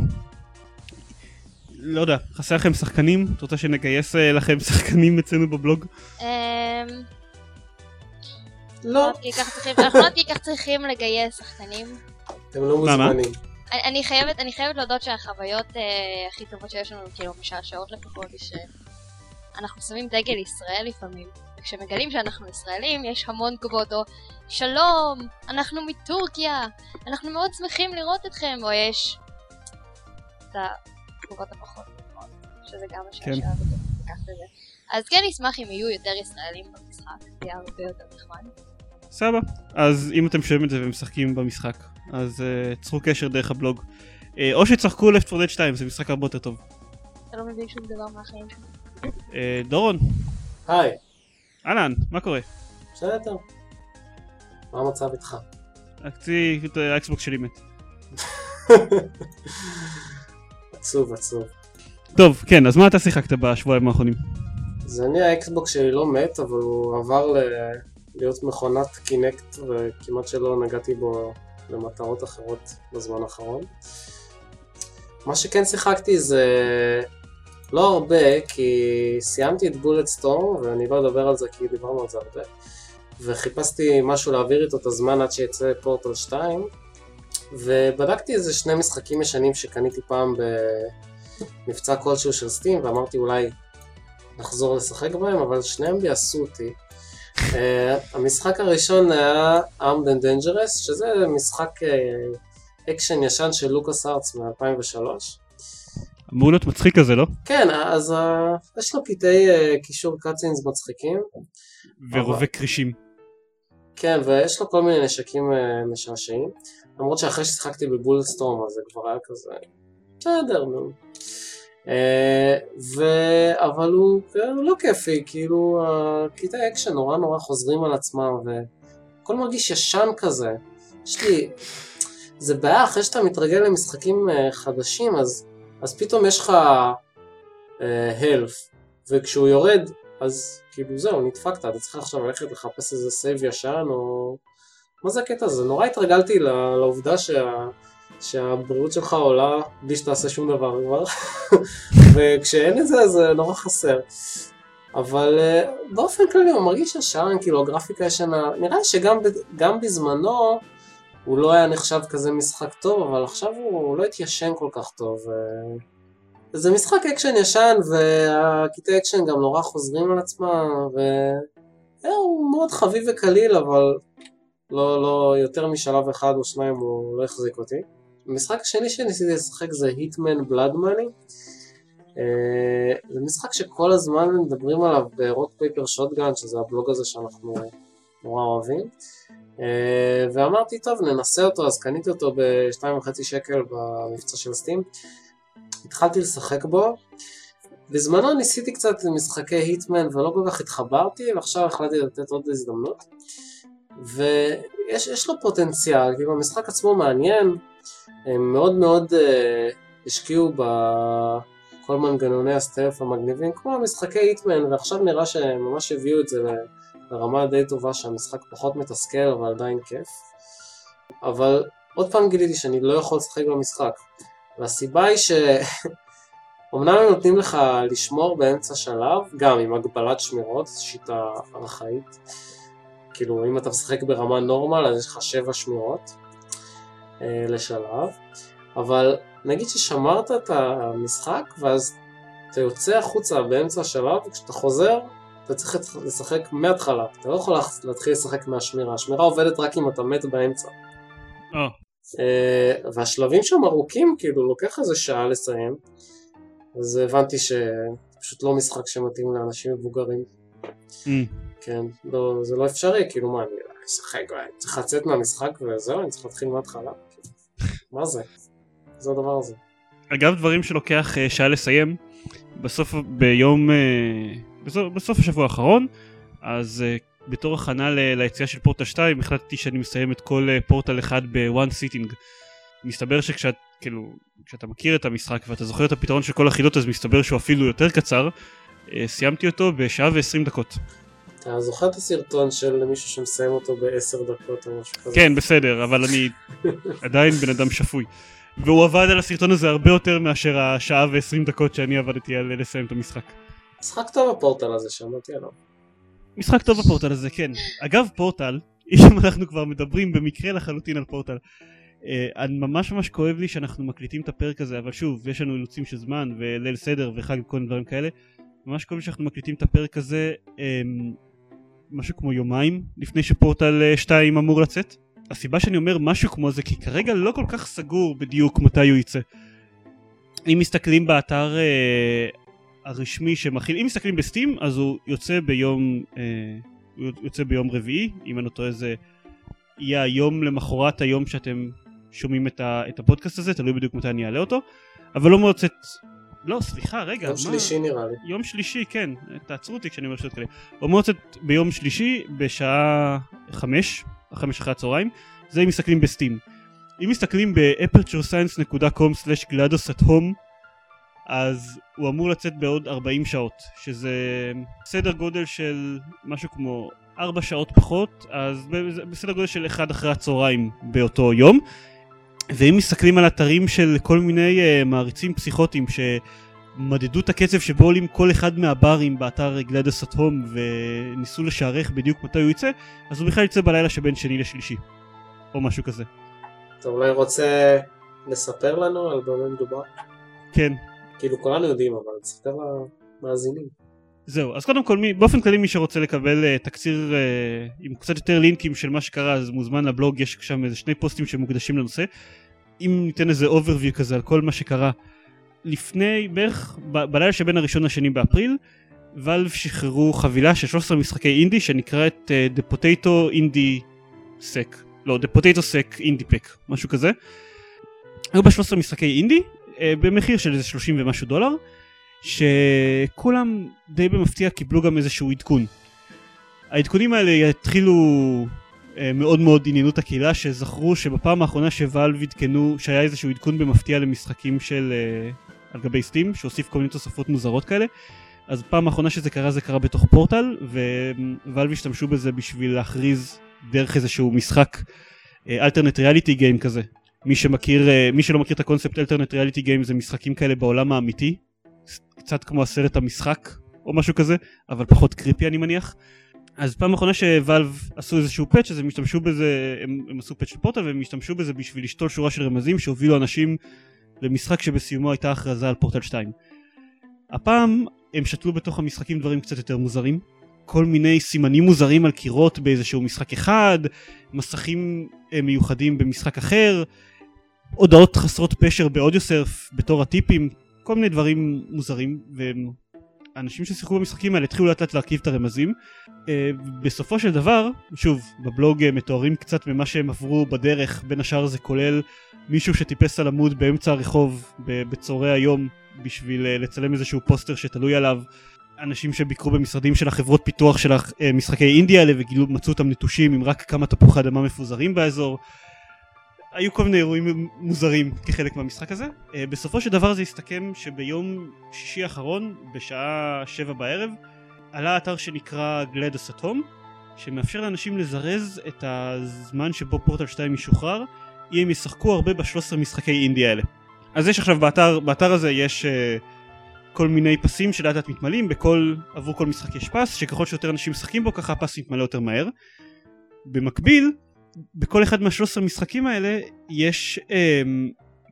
לא יודע, חסר לכם שחקנים? את רוצה שנגייס אה, לכם שחקנים אצלנו בבלוג? אמ, לא, לא אנחנו לא כל כך צריכים לגייס שחקנים. אתם לא? מוזמנים. אני- חייבת, אני חייבת להודות שהחוויות אה, הכי טובות שיש לנו, כאילו משעשעות לפחות, היא שאנחנו שמים דגל ישראל לפעמים. וכשמגלים שאנחנו ישראלים, יש המון תגובות, או שלום, אנחנו מטורקיה, אנחנו מאוד שמחים לראות אתכם, או יש את התגובות הפחות טובות, שזה גם משעשע כן. אז כן נשמח אם יהיו יותר ישראלים במשחק, זה יהיה הרבה יותר נחמד. סבבה. אז אם אתם שומעים את זה ומשחקים במשחק, אז אה, צרו קשר דרך הבלוג. אה, או שצחקו Left 4 Dead 2, זה משחק הרבה יותר טוב. אתה לא מבין שום דבר מהחיים שלך. אה, דורון, היי, אהלן, מה קורה? בסדר. מה המצב איתך? הקצי, האקסבוקס שלי מת. עצוב, עצוב. טוב, כן, אז מה אתה שיחקת בשבועיים האחרונים? אז אני ה Xbox שלי לא מת, אבל הוא עבר ל... להיות מכונת Kinect, וכמעט שלא נגעתי בו למטרות אחרות בזמן האחרון. מה שכן שיחקתי זה לא הרבה, כי סיימתי את Bulletstorm, ואני לא אדבר על זה כי דיברנו על זה הרבה, וחיפשתי משהו להעביר איתו את הזמן עד שיצא פורטל 2, ובדקתי איזה שני משחקים ישנים שקניתי פעם במבצע כלשהו של Steam, ואמרתי אולי לחזור לשחק בהם, אבל שניהם ביאסו אותי. Uh, המשחק הראשון היה Armed and Dangerous, שזה משחק uh, אקשן ישן של LucasArts מ-2003. אמור להיות מצחיק כזה, לא? כן, אז uh, יש לו קטעי קישור cutscenes מצחיקים. ורובה כרישים. כן, ויש לו כל מיני נשקים משעשעים. למרות שאחרי ששיחקתי ב Bulletstorm אז זה כבר היה כזה... בסדר, נו. Uh, ו... אבל הוא, הוא לא כיפי, כאילו הקטעי אקשן נורא נורא חוזרים על עצמם והכל מרגיש ישן כזה. יש לי... זה בעיה אחרי שאתה מתרגל למשחקים uh, חדשים אז, אז פתאום יש לך health וכשהוא יורד אז כאילו זהו נדפקת אתה צריך עכשיו ללכת לחפש איזה save ישן או... מה זה הקטע הזה? נורא התרגלתי לעובדה שה... שהבריאות שלך עולה בלי שתעשה שום דבר כבר, וכשאין את זה אז זה נורא חסר. אבל uh, באופן כללי הוא מרגיש ישן, כאילו הגרפיקה ישנה, נראה לי שגם בזמנו הוא לא היה נחשב כזה משחק טוב, אבל עכשיו הוא, הוא לא התיישן כל כך טוב. Uh, זה משחק אקשן ישן והקטעי אקשן גם נורא חוזרים על עצמם, והוא מאוד חביב וקליל, אבל לא, לא יותר משלב אחד או שניים הוא לא החזיק אותי. המשחק השני שניסיתי לשחק זה Hitman Blood Money. זה משחק שכל הזמן מדברים עליו ב Rock Paper Shotgun, שזה הבלוג הזה שאנחנו נורא אוהבים. Uh, ואמרתי, טוב, ננסה אותו, אז קניתי אותו ב-2.5 שקל במבצע של Steam. התחלתי לשחק בו. בזמנו ניסיתי קצת משחקי היטמן ולא כל כך התחברתי, ועכשיו החלטתי לתת עוד הזדמנות. ויש לו פוטנציאל, כאילו המשחק עצמו מעניין, הם מאוד מאוד uh, השקיעו בכל מנגנוני הסטלף המגניבים, כמו המשחקי היטמן, ועכשיו נראה שהם ממש הביאו את זה לרמה די טובה שהמשחק פחות מתסכל אבל עדיין כיף. אבל עוד פעם גיליתי שאני לא יכול לשחק במשחק, והסיבה היא ש... אמנם הם נותנים לך לשמור באמצע שלב, גם עם הגבלת שמירות, שיטה ארכאית. כאילו אם אתה משחק ברמה נורמל אז יש לך 7 שמירות לשלב, אבל נגיד ששמרת את המשחק ואז אתה יוצא החוצה באמצע השלב וכשאתה חוזר אתה צריך לשחק מההתחלה, אתה לא יכול להתחיל לשחק מהשמירה, השמירה עובדת רק אם אתה מת באמצע. אה. אה, והשלבים שם ארוכים, כאילו לוקח איזה שעה לסיים, אז הבנתי שפשוט לא משחק שמתאים לאנשים מבוגרים. Mm. כן, לא, זה לא אפשרי, כאילו מה, אני משחק, וואי, צריך לצאת מהמשחק וזהו, אני צריך להתחיל מההתחלה. מה זה? זה הדבר הזה. אגב דברים שלוקח אה, שעה לסיים, בסוף ביום, אה, בסוף, בסוף השבוע האחרון, אז אה, בתור הכנה ליציאה של פורטל 2 החלטתי שאני מסיים את כל פורטל אחד ב one sitting. מסתבר שכשאת, כאילו, כשאתה מכיר את המשחק ואתה זוכר את הפתרון של כל החידות אז מסתבר שהוא אפילו יותר קצר. סיימתי אותו בשעה ועשרים דקות. אתה זוכר את הסרטון של מישהו שמסיים אותו בעשר דקות או משהו כזה? כן בסדר אבל אני עדיין בן אדם שפוי. והוא עבד על הסרטון הזה הרבה יותר מאשר השעה ועשרים דקות שאני עבדתי על לסיים את המשחק. משחק טוב הפורטל הזה, שמעתי עליו. משחק טוב בפורטל הזה, כן. אגב, פורטל, אם אנחנו כבר מדברים במקרה לחלוטין על פורטל, אה, אני ממש ממש כואב לי שאנחנו מקליטים את הפרק הזה, אבל שוב, יש לנו אילוצים של זמן, וליל סדר וחג וכל מיני דברים כאלה. ממש כואב לי שאנחנו מקליטים את הפרק הזה אה, משהו כמו יומיים לפני שפורטל אה, 2 אמור לצאת. הסיבה שאני אומר משהו כמו זה כי כרגע לא כל כך סגור בדיוק מתי הוא יצא. אם מסתכלים באתר אה, הרשמי שמכיל, אם מסתכלים בסטים אז הוא יוצא ביום, אה, הוא יוצא ביום רביעי, אם אני לא טועה זה יהיה היום למחרת היום שאתם שומעים את, ה, את הפודקאסט הזה, תלוי בדיוק מתי אני אעלה אותו, אבל לא מוצאת, לא סליחה רגע, יום שלישי נראה לי. יום שלישי, כן, תעצרו אותי כשאני אומר שטויות כאלה. אמור לצאת ביום שלישי בשעה חמש, חמש אחרי הצהריים, זה אם מסתכלים בסטים. אם מסתכלים ב-aperturescience.com/glados at home אז הוא אמור לצאת בעוד 40 שעות, שזה סדר גודל של משהו כמו 4 שעות פחות, אז בסדר גודל של 1 אחרי הצהריים באותו יום. ואם מסתכלים על אתרים של כל מיני uh, מעריצים פסיכוטיים שמדדו את הקצב שבו עולים כל אחד מהברים באתר גלדס at home וניסו לשערך בדיוק מתי הוא יצא, אז הוא בכלל יצא בלילה שבין שני לשלישי, או משהו כזה. אתה אולי רוצה לספר לנו על במה מדובר? כן, כאילו כולנו יודעים, אבל תספר למאזינים. זהו, אז קודם כל מי, באופן כללי מי שרוצה לקבל uh, תקציר uh, עם קצת יותר לינקים של מה שקרה אז מוזמן לבלוג, יש שם איזה שני פוסטים שמוקדשים לנושא. אם ניתן איזה overview כזה על כל מה שקרה לפני בערך ב- בלילה שבין הראשון לשני באפריל, ואלב שחררו חבילה של 13 משחקי אינדי שנקראת uh, The Potato Indie Sec, לא The Potato Sec Indie Pack, משהו כזה. היו בה 13 משחקי אינדי uh, במחיר של איזה 30 ומשהו דולר. שכולם די במפתיע קיבלו גם איזשהו עדכון. העדכונים האלה יתחילו מאוד מאוד עניינו את הקהילה שזכרו שבפעם האחרונה שוואלב עדכנו שהיה איזשהו עדכון במפתיע למשחקים של אה, על גבי Steam שהוסיף כל מיני תוספות מוזרות כאלה. אז פעם האחרונה שזה קרה זה קרה בתוך פורטל ווואלב השתמשו בזה בשביל להכריז דרך איזשהו משחק alternate reality game כזה. מי שמכיר אה, מי שלא מכיר את הקונספט alternate reality game זה משחקים כאלה בעולם האמיתי. קצת כמו הסרט המשחק או משהו כזה, אבל פחות creepy אני מניח. אז פעם אחרונה שוואלב עשו איזשהו patch אז הם השתמשו בזה, הם, הם עשו patch של והם השתמשו בזה בשביל לשתול שורה של רמזים שהובילו אנשים למשחק שבסיומו הייתה הכרזה על פורטל 2. הפעם הם שתלו בתוך המשחקים דברים קצת יותר מוזרים. כל מיני סימנים מוזרים על קירות באיזשהו משחק אחד, מסכים אה, מיוחדים במשחק אחר, הודעות חסרות פשר באודיוסרף בתור הטיפים, כל מיני דברים מוזרים ואנשים ששיחקו במשחקים האלה התחילו לאט לאט להרכיב את הרמזים. אה, בסופו של דבר שוב בבלוג אה, מתוארים קצת ממה שהם עברו בדרך בין השאר זה כולל מישהו שטיפס על עמוד באמצע הרחוב בצהרי היום בשביל אה, לצלם איזשהו פוסטר שתלוי עליו. אנשים שביקרו במשרדים של החברות פיתוח של המשחקי אינדיה האלה וגילו מצאו אותם נטושים עם רק כמה תפוחי אדמה מפוזרים באזור היו כל מיני אירועים מוזרים כחלק מהמשחק הזה. Uh, בסופו של דבר זה הסתכם שביום שישי האחרון, בשעה שבע בערב, עלה אתר שנקרא גלדס אטום, שמאפשר לאנשים לזרז את הזמן שבו פורטל 2 ישוחרר, אם הם ישחקו הרבה ב-13 משחקי אינדי האלה. אז יש עכשיו באתר, באתר הזה יש uh, כל מיני פסים שלאט לאט מתמלאים, בכל, עבור כל משחק יש פס, שככל שיותר אנשים משחקים בו ככה הפס מתמלא יותר מהר. במקביל, בכל אחד מהשלוש עשרה משחקים האלה יש אה,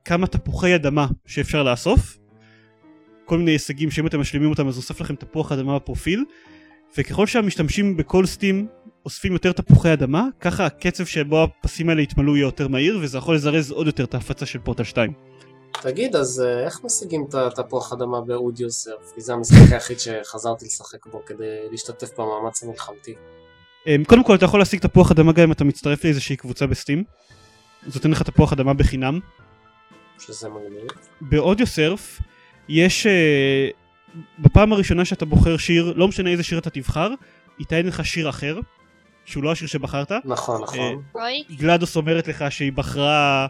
כמה תפוחי אדמה שאפשר לאסוף כל מיני הישגים שאם אתם משלימים אותם אז אוסף לכם תפוח אדמה בפרופיל וככל שהמשתמשים בכל סטים אוספים יותר תפוחי אדמה ככה הקצב שבו הפסים האלה יתמלאו יהיה יותר מהיר וזה יכול לזרז עוד יותר את ההפצה של פורטל 2. תגיד, אז אה, איך משיגים את התפוח אדמה באודיו סרף? כי זה המשחק היחיד שחזרתי לשחק בו כדי להשתתף במאמץ המלחמתי. אמ, קודם כל אתה יכול להשיג תפוח אדמה גם אם אתה מצטרף לאיזושהי קבוצה בסטים. זה נותן לך תפוח אדמה בחינם. שזה מגניב. באודיו סרף יש אה, בפעם הראשונה שאתה בוחר שיר לא משנה איזה שיר אתה תבחר ייתן לך שיר אחר שהוא לא השיר שבחרת נכון, נכון. רועי? גלדוס אומרת לך שהיא בחרה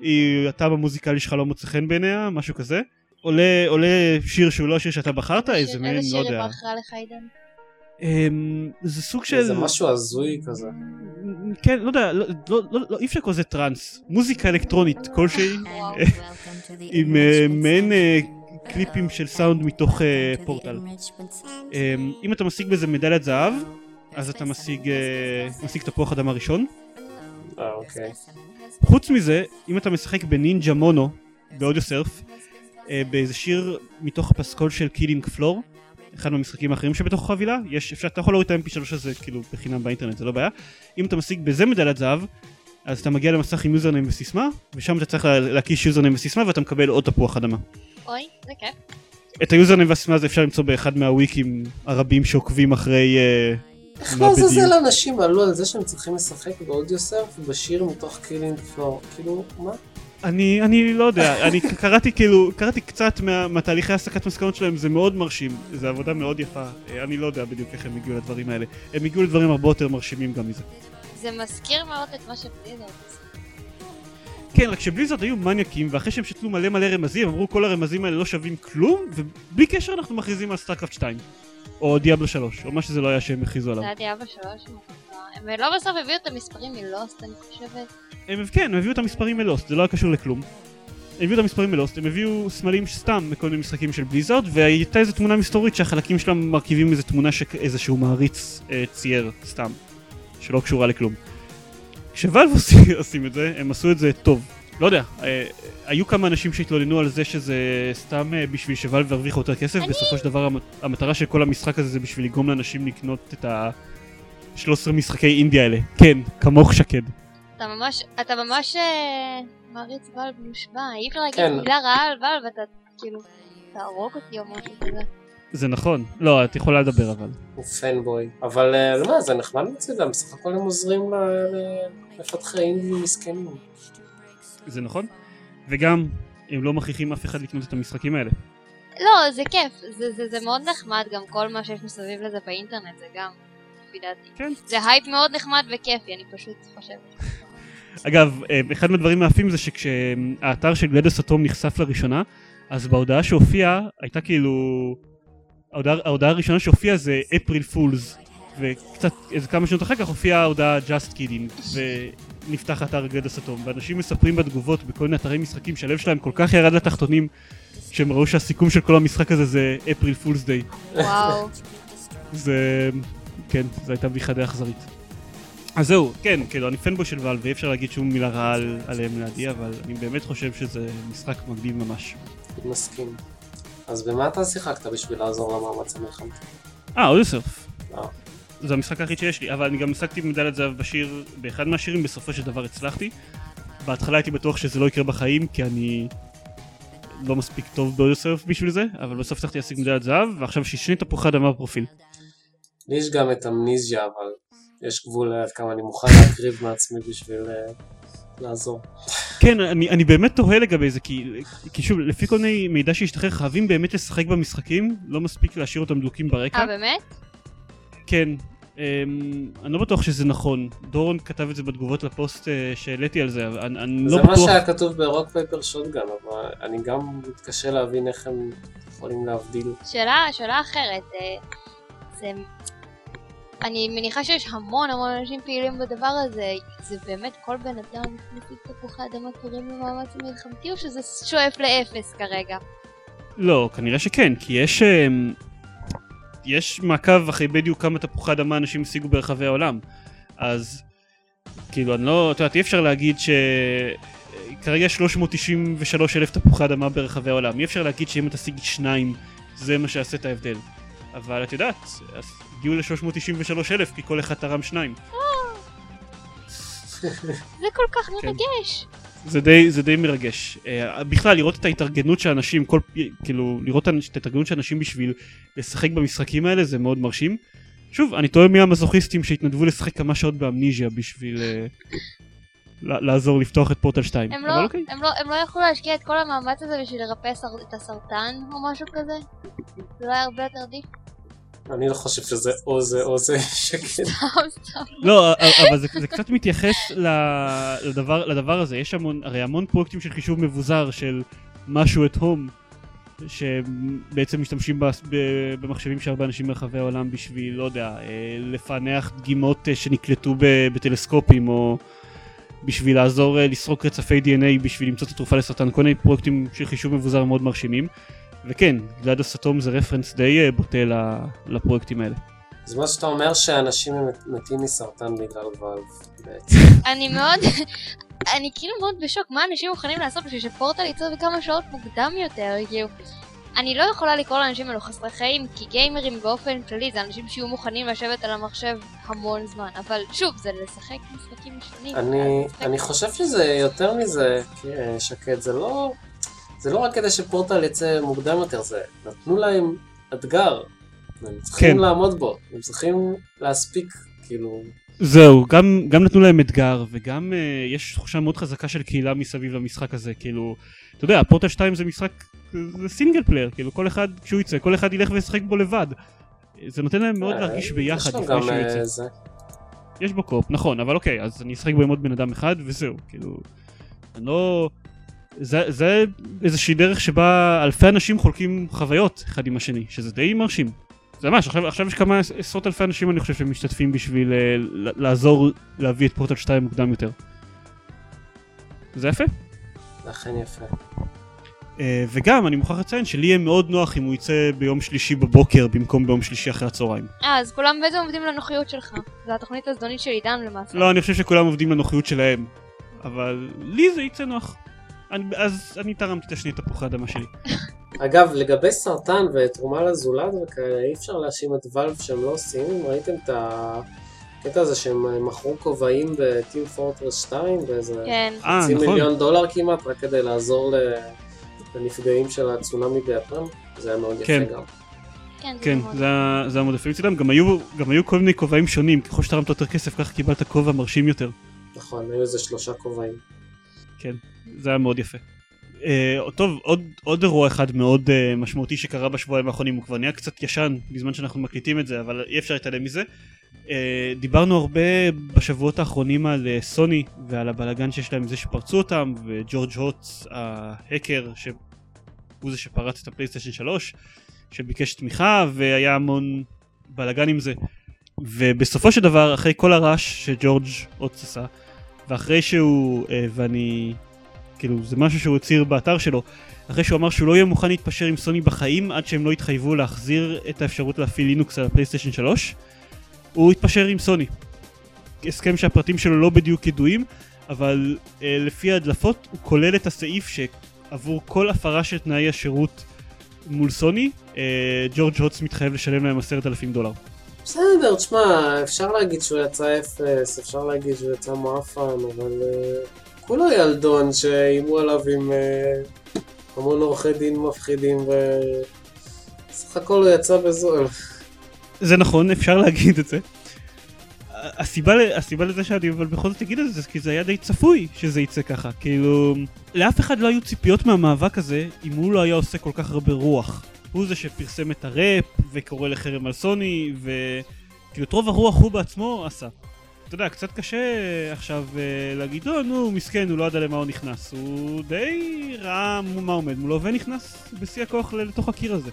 היא הטעם המוזיקלי שלך לא מוצא חן בעיניה משהו כזה עולה עולה שיר שהוא לא השיר שאתה בחרת איזה איזה לא שיר היא יודע בחרה לך עידן? אמ, זה סוג של זה משהו הזוי כזה. כן לא יודע לא, לא, לא, לא אי אפשר לקרוא לזה טראנס מוזיקה אלקטרונית כלשהי. עם אה, מעין אה, קליפים של סאונד מתוך אה, פורטל. אמ, אם אתה משיג בזה מדליית זהב, אז אתה משיג, משיג תפוח אדמה ראשון. אה, אוקיי. חוץ מזה, אם אתה משחק בנינג'ה מונו, ב-Audiosurf, באיזה שיר מתוך הפסקול של Killing Floor, אחד מהמשחקים האחרים שבתוך החבילה, יש, אפשר, אתה יכול להוריד את ה-MP3 הזה כאילו בחינם באינטרנט, זה לא בעיה. אם אתה משיג בזה מדליית זהב, אז אתה מגיע למסך עם username וסיסמה, ושם אתה צריך לה- להקיש username וסיסמה ואתה מקבל עוד תפוח אדמה. אוי, זה כיף. את ה-username והסיסמה הזה אפשר למצוא באחד מהוויקים הרבים שעוקבים אחרי... אה, איך לעזאזל בדיוק. אנשים עלו על זה שהם צריכים לשחק ב-Audiosurf בשיר מתוך Killing Floor? כאילו, מה? אני, אני לא יודע, אני קראתי כאילו, קראתי קצת מה, מהתהליכי הסקת מסקנות שלהם, זה מאוד מרשים, זו עבודה מאוד יפה, אה, אני לא יודע בדיוק איך הם הגיעו לדברים האלה, הם הגיעו לדברים הרבה יותר מרשימים גם מזה. זה מזכיר מאוד את מה שבליזרד כן, רק שבליזרד היו מניאקים, ואחרי שהם שתלו מלא מלא רמזים, אמרו כל הרמזים האלה לא שווים כלום, ובלי קשר אנחנו מכריזים על סטארקרפט 2, או דיאבלו 3, או מה שזה לא היה שהם הכריזו עליו. זה היה דיאבלו 3? ולא בסוף הביאו את המספרים מלוסט, אני חושבת. הם, כן, הם הביאו את המספרים מלוסט, זה לא היה קשור לכלום. הם הביאו את המספרים מלוסט, הם הביאו סמלים סתם מכל מיני משחקים של בליזארד, והייתה איזו תמונה מסתורית שהחלקים שלה מרכיבים איזו תמונה שאיזשהו מעריץ אה, צייר סתם, שלא קשורה לכלום. כשוואלב עושים את זה, הם עשו את זה טוב. לא יודע, אה, היו כמה אנשים שהתלוננו על זה שזה סתם אה, בשביל שוואלב ירוויחו יותר כסף, אני... בסופו של דבר המטרה של כל המשחק הזה זה בשביל לגרום לאנשים לקנות את ה... ה-13 משחקי אינדיה האלה. כן, כמוך שקד. אתה ממש, אתה ממש אה, מעריץ ואלב מושבע, אי אפשר להגיד כן. מילה רעה על ואלב, אתה כאילו תהרוג אותי או משהו כזה. זה נכון. לא, את יכולה לדבר אבל. הוא fanboy. אבל אה, לא יודע, זה נחמד מצדם, בסך הכל הם עוזרים למפתחי indie-ים מסכנים. זה נכון. וגם, הם לא מכריחים אף אחד לקנות את המשחקים האלה. לא, זה כיף, זה, זה, זה מאוד נחמד, גם כל מה שיש מסביב לזה באינטרנט זה גם, לפי דעתי. כן. זה הייפ מאוד נחמד וכיפי, אני פשוט חושבת. אגב, אה, אחד מהדברים היפים זה שכשהאתר של GLaDOS@Home נחשף לראשונה, אז בהודעה שהופיעה, הייתה כאילו... ההודעה, ההודעה הראשונה שהופיעה זה April Fools, וקצת, איזה כמה שנות אחר כך הופיעה ההודעה Just Kidding, ונפתח אתר GLaDOS@Home, ואנשים מספרים בתגובות בכל מיני אתרי משחקים שהלב שלהם כל כך ירד לתחתונים, שהם ראו שהסיכום של כל המשחק הזה זה April Fools' Day. וואו. זה... כן, זו הייתה בדיחה די אכזרית. אז זהו, כן, כאילו, אני fanboy של ואלב, ואי אפשר להגיד שום מילה רעה על, עליהם לידי, אבל אני באמת חושב שזה משחק מגניב ממש. מסכים. אז במה אתה שיחקת בשביל לעזור למאמץ המלחמתי? אה, עוד סרף. אה. זה המשחק היחיד שיש לי, אבל אני גם השגתי מדליית זהב בשיר, באחד מהשירים, בסופו של דבר הצלחתי. בהתחלה הייתי בטוח שזה לא יקרה בחיים, כי אני לא מספיק טוב באודיו סרף בשביל זה, אבל בסוף הצלחתי להשיג מדליית זהב, ועכשיו יש לי שני תפוחי אדמה בפרופיל. לי יש גם את אמניזיה, אבל יש גבול עד כמה אני מוכן להקריב מעצמי בשביל אה, לעזור. כן, אני, אני באמת תוהה לגבי זה, כי, כי שוב, לפי כל מיני מידע שהשתחרר, חייבים באמת לשחק במשחקים, לא מספיק להשאיר אותם דלוקים ברקע. אה, באמת? כן, אמ, אני לא בטוח שזה נכון. דורון כתב את זה בתגובות לפוסט אה, שהעליתי על זה, אבל אני, אני זה לא מה בטוח... שהיה כתוב ברוק פייפר שוטגן, אבל אני גם מתקשה להבין איך הם יכולים להבדיל. שאלה, שאלה אחרת, אה, זה... אני מניחה שיש המון המון אנשים פעילים בדבר הזה, זה באמת כל בן אדם מפיק תפוחי אדמה תורים למאמץ המלחמתי או שזה שואף לאפס כרגע? לא, כנראה שכן, כי יש... אמ, יש מעקב אחרי בדיוק כמה תפוחי אדמה אנשים השיגו ברחבי העולם. אז כאילו, אני לא... את יודעת, אי אפשר להגיד ש... כרגע יש 393 אלף תפוחי אדמה ברחבי העולם. אי אפשר להגיד שאם אתה תשיג שניים, זה מה שיעשה את ההבדל. אבל את יודעת, הגיעו ל-393 אלף, כי כל אחד תרם שניים. זה כל כך כן. מרגש! זה די, זה די מרגש. Uh, בכלל, לראות את ההתארגנות של אנשים, כל, כאילו, לראות את ההתארגנות של אנשים בשביל לשחק במשחקים האלה, זה מאוד מרשים. שוב, אני תוהה מי המזוכיסטים שהתנדבו לשחק כמה שעות באמניזיה בשביל ל- לעזור לפתוח את פורטל 2. הם לא, אוקיי. הם, לא, הם לא יכלו להשקיע את כל המאמץ הזה בשביל לרפא את הסרטן או משהו כזה? זה לא היה הרבה יותר עדיף? אני לא חושב שזה או זה או זה שקט. לא, אבל זה, קצת מתייחס לדבר, הזה, יש הרי המון פרויקטים של חישוב מבוזר של משהו את הום, שבעצם משתמשים במחשבים של הרבה אנשים ברחבי העולם בשביל, לא יודע, אה, לפענח דגימות אה, שנקלטו בטלסקופים, או בשביל לעזור אה, לסרוק רצפי DNA בשביל למצוא את התרופה לסרטן, כל מיני פרויקטים של חישוב מבוזר מאוד מרשימים. וכן, גלדוס אטום זה רפרנס די אה, בוטה ל- לפרויקטים האלה. אז מה שאתה אומר שאנשים מת- מתים מסרטן בגלל ואלב בעצם. אני מאוד, אני כאילו מאוד בשוק, מה אנשים מוכנים לעשות בשביל שפורטל יצא בכמה שעות מוקדם יותר, כאילו. אני לא יכולה לקרוא לאנשים האלו חסרי חיים, כי גיימרים באופן כללי זה אנשים שיהיו מוכנים לשבת על המחשב המון זמן, אבל שוב, זה לשחק משחקים משונים. אני, אני חושב שזה יותר מזה, אה, שקד, זה לא, זה לא רק כדי שפורטל יצא מוקדם יותר, זה נתנו להם אתגר, הם צריכים כן. לעמוד בו, הם צריכים להספיק, כאילו, זהו, גם, גם נתנו להם אתגר, וגם uh, יש תחושה מאוד חזקה של קהילה מסביב למשחק הזה, כאילו, אתה יודע, פורטל 2 זה משחק, זה single player, כאילו, כל אחד, כשהוא יצא, כל אחד ילך וישחק בו לבד. זה נותן להם מאוד אה, להרגיש ביחד לפני שהוא אה, יצא. זה. יש בו קופ, נכון, אבל אוקיי, אז אני אשחק בו עם עוד בן אדם אחד, וזהו, כאילו, אני לא... זה, זה איזושהי דרך שבה אלפי אנשים חולקים חוויות אחד עם השני, שזה די מרשים. זה ממש, עכשיו, עכשיו יש כמה עשרות אלפי אנשים אני חושב שמשתתפים בשביל uh, לעזור להביא את פורטל 2 מוקדם יותר. זה יפה. זה אכן יפה. Uh, וגם אני מוכרח לציין שלי יהיה מאוד נוח אם הוא יצא ביום שלישי בבוקר במקום ביום שלישי אחרי הצהריים. אה, אז כולם בעצם עובדים לנוחיות שלך. זו התוכנית הזדונית של עידן למעשה. לא, אני חושב שכולם עובדים לנוחיות שלהם, אבל לי זה יצא נוח. אני, אז אני תרמתי את השני תפוחי האדמה שלי. אגב, לגבי סרטן ותרומה לזולת וכאלה, אי אפשר להאשים את ואלב שהם לא עושים, ראיתם את הקטע הזה שהם מכרו כובעים בטים פורטרס 2 באיזה כן. אה, חצי נכון. מיליון דולר כמעט, רק כדי לעזור לנפגעים של הצונאמי ביפן, זה היה מאוד יפה כן. גם. כן, זה כן, מאוד. זה זה המודפים מצדם. גם היו, גם היו כל מיני כובעים שונים, ככל שתרמת יותר כסף ככה קיבלת כובע מרשים יותר. נכון, היו איזה שלושה כובעים. כן, זה היה מאוד יפה. Uh, טוב, עוד, עוד אירוע אחד מאוד uh, משמעותי שקרה בשבועיים האחרונים, הוא כבר נהיה קצת ישן בזמן שאנחנו מקליטים את זה, אבל אי אפשר להתעלם מזה. Uh, דיברנו הרבה בשבועות האחרונים על uh, סוני ועל הבלאגן שיש להם זה שפרצו אותם, וג'ורג' הוטס ההקר, שהוא זה שפרץ את הפלייסטיישן 3, שביקש תמיכה, והיה המון בלאגן עם זה. ובסופו של דבר, אחרי כל הרעש שג'ורג' הוטס עשה, ואחרי שהוא, uh, ואני כאילו זה משהו שהוא הצהיר באתר שלו אחרי שהוא אמר שהוא לא יהיה מוכן להתפשר עם סוני בחיים עד שהם לא יתחייבו להחזיר את האפשרות להפעיל לינוקס על הפלייסטיישן 3 הוא התפשר עם סוני. הסכם שהפרטים שלו לא בדיוק ידועים אבל אה, לפי ההדלפות הוא כולל את הסעיף שעבור כל הפרה של תנאי השירות מול סוני אה, ג'ורג' הוטס מתחייב לשלם להם עשרת אלפים דולר. בסדר, תשמע, אפשר להגיד שהוא יצא אפס, אפשר להגיד שהוא יצא מואפן, אבל uh, כולו ילדון שאיימו עליו עם uh, המון עורכי דין מפחידים וסך הכל הוא יצא בזול. זה נכון, אפשר להגיד את זה. הסיבה, הסיבה לזה שאני אבל בכל זאת אגיד את זה, זה כי זה היה די צפוי שזה יצא ככה. כאילו, לאף אחד לא היו ציפיות מהמאבק הזה אם הוא לא היה עושה כל כך הרבה רוח. הוא זה שפרסם את הראפ וקורא לחרם על סוני, וכאילו את רוב הרוח הוא בעצמו עשה. אתה יודע, קצת קשה עכשיו אה, להגיד, לא, נו, מסכן, הוא לא ידע למה הוא נכנס. הוא די ראה מה עומד מולו ונכנס בשיא הכוח לתוך הקיר הזה.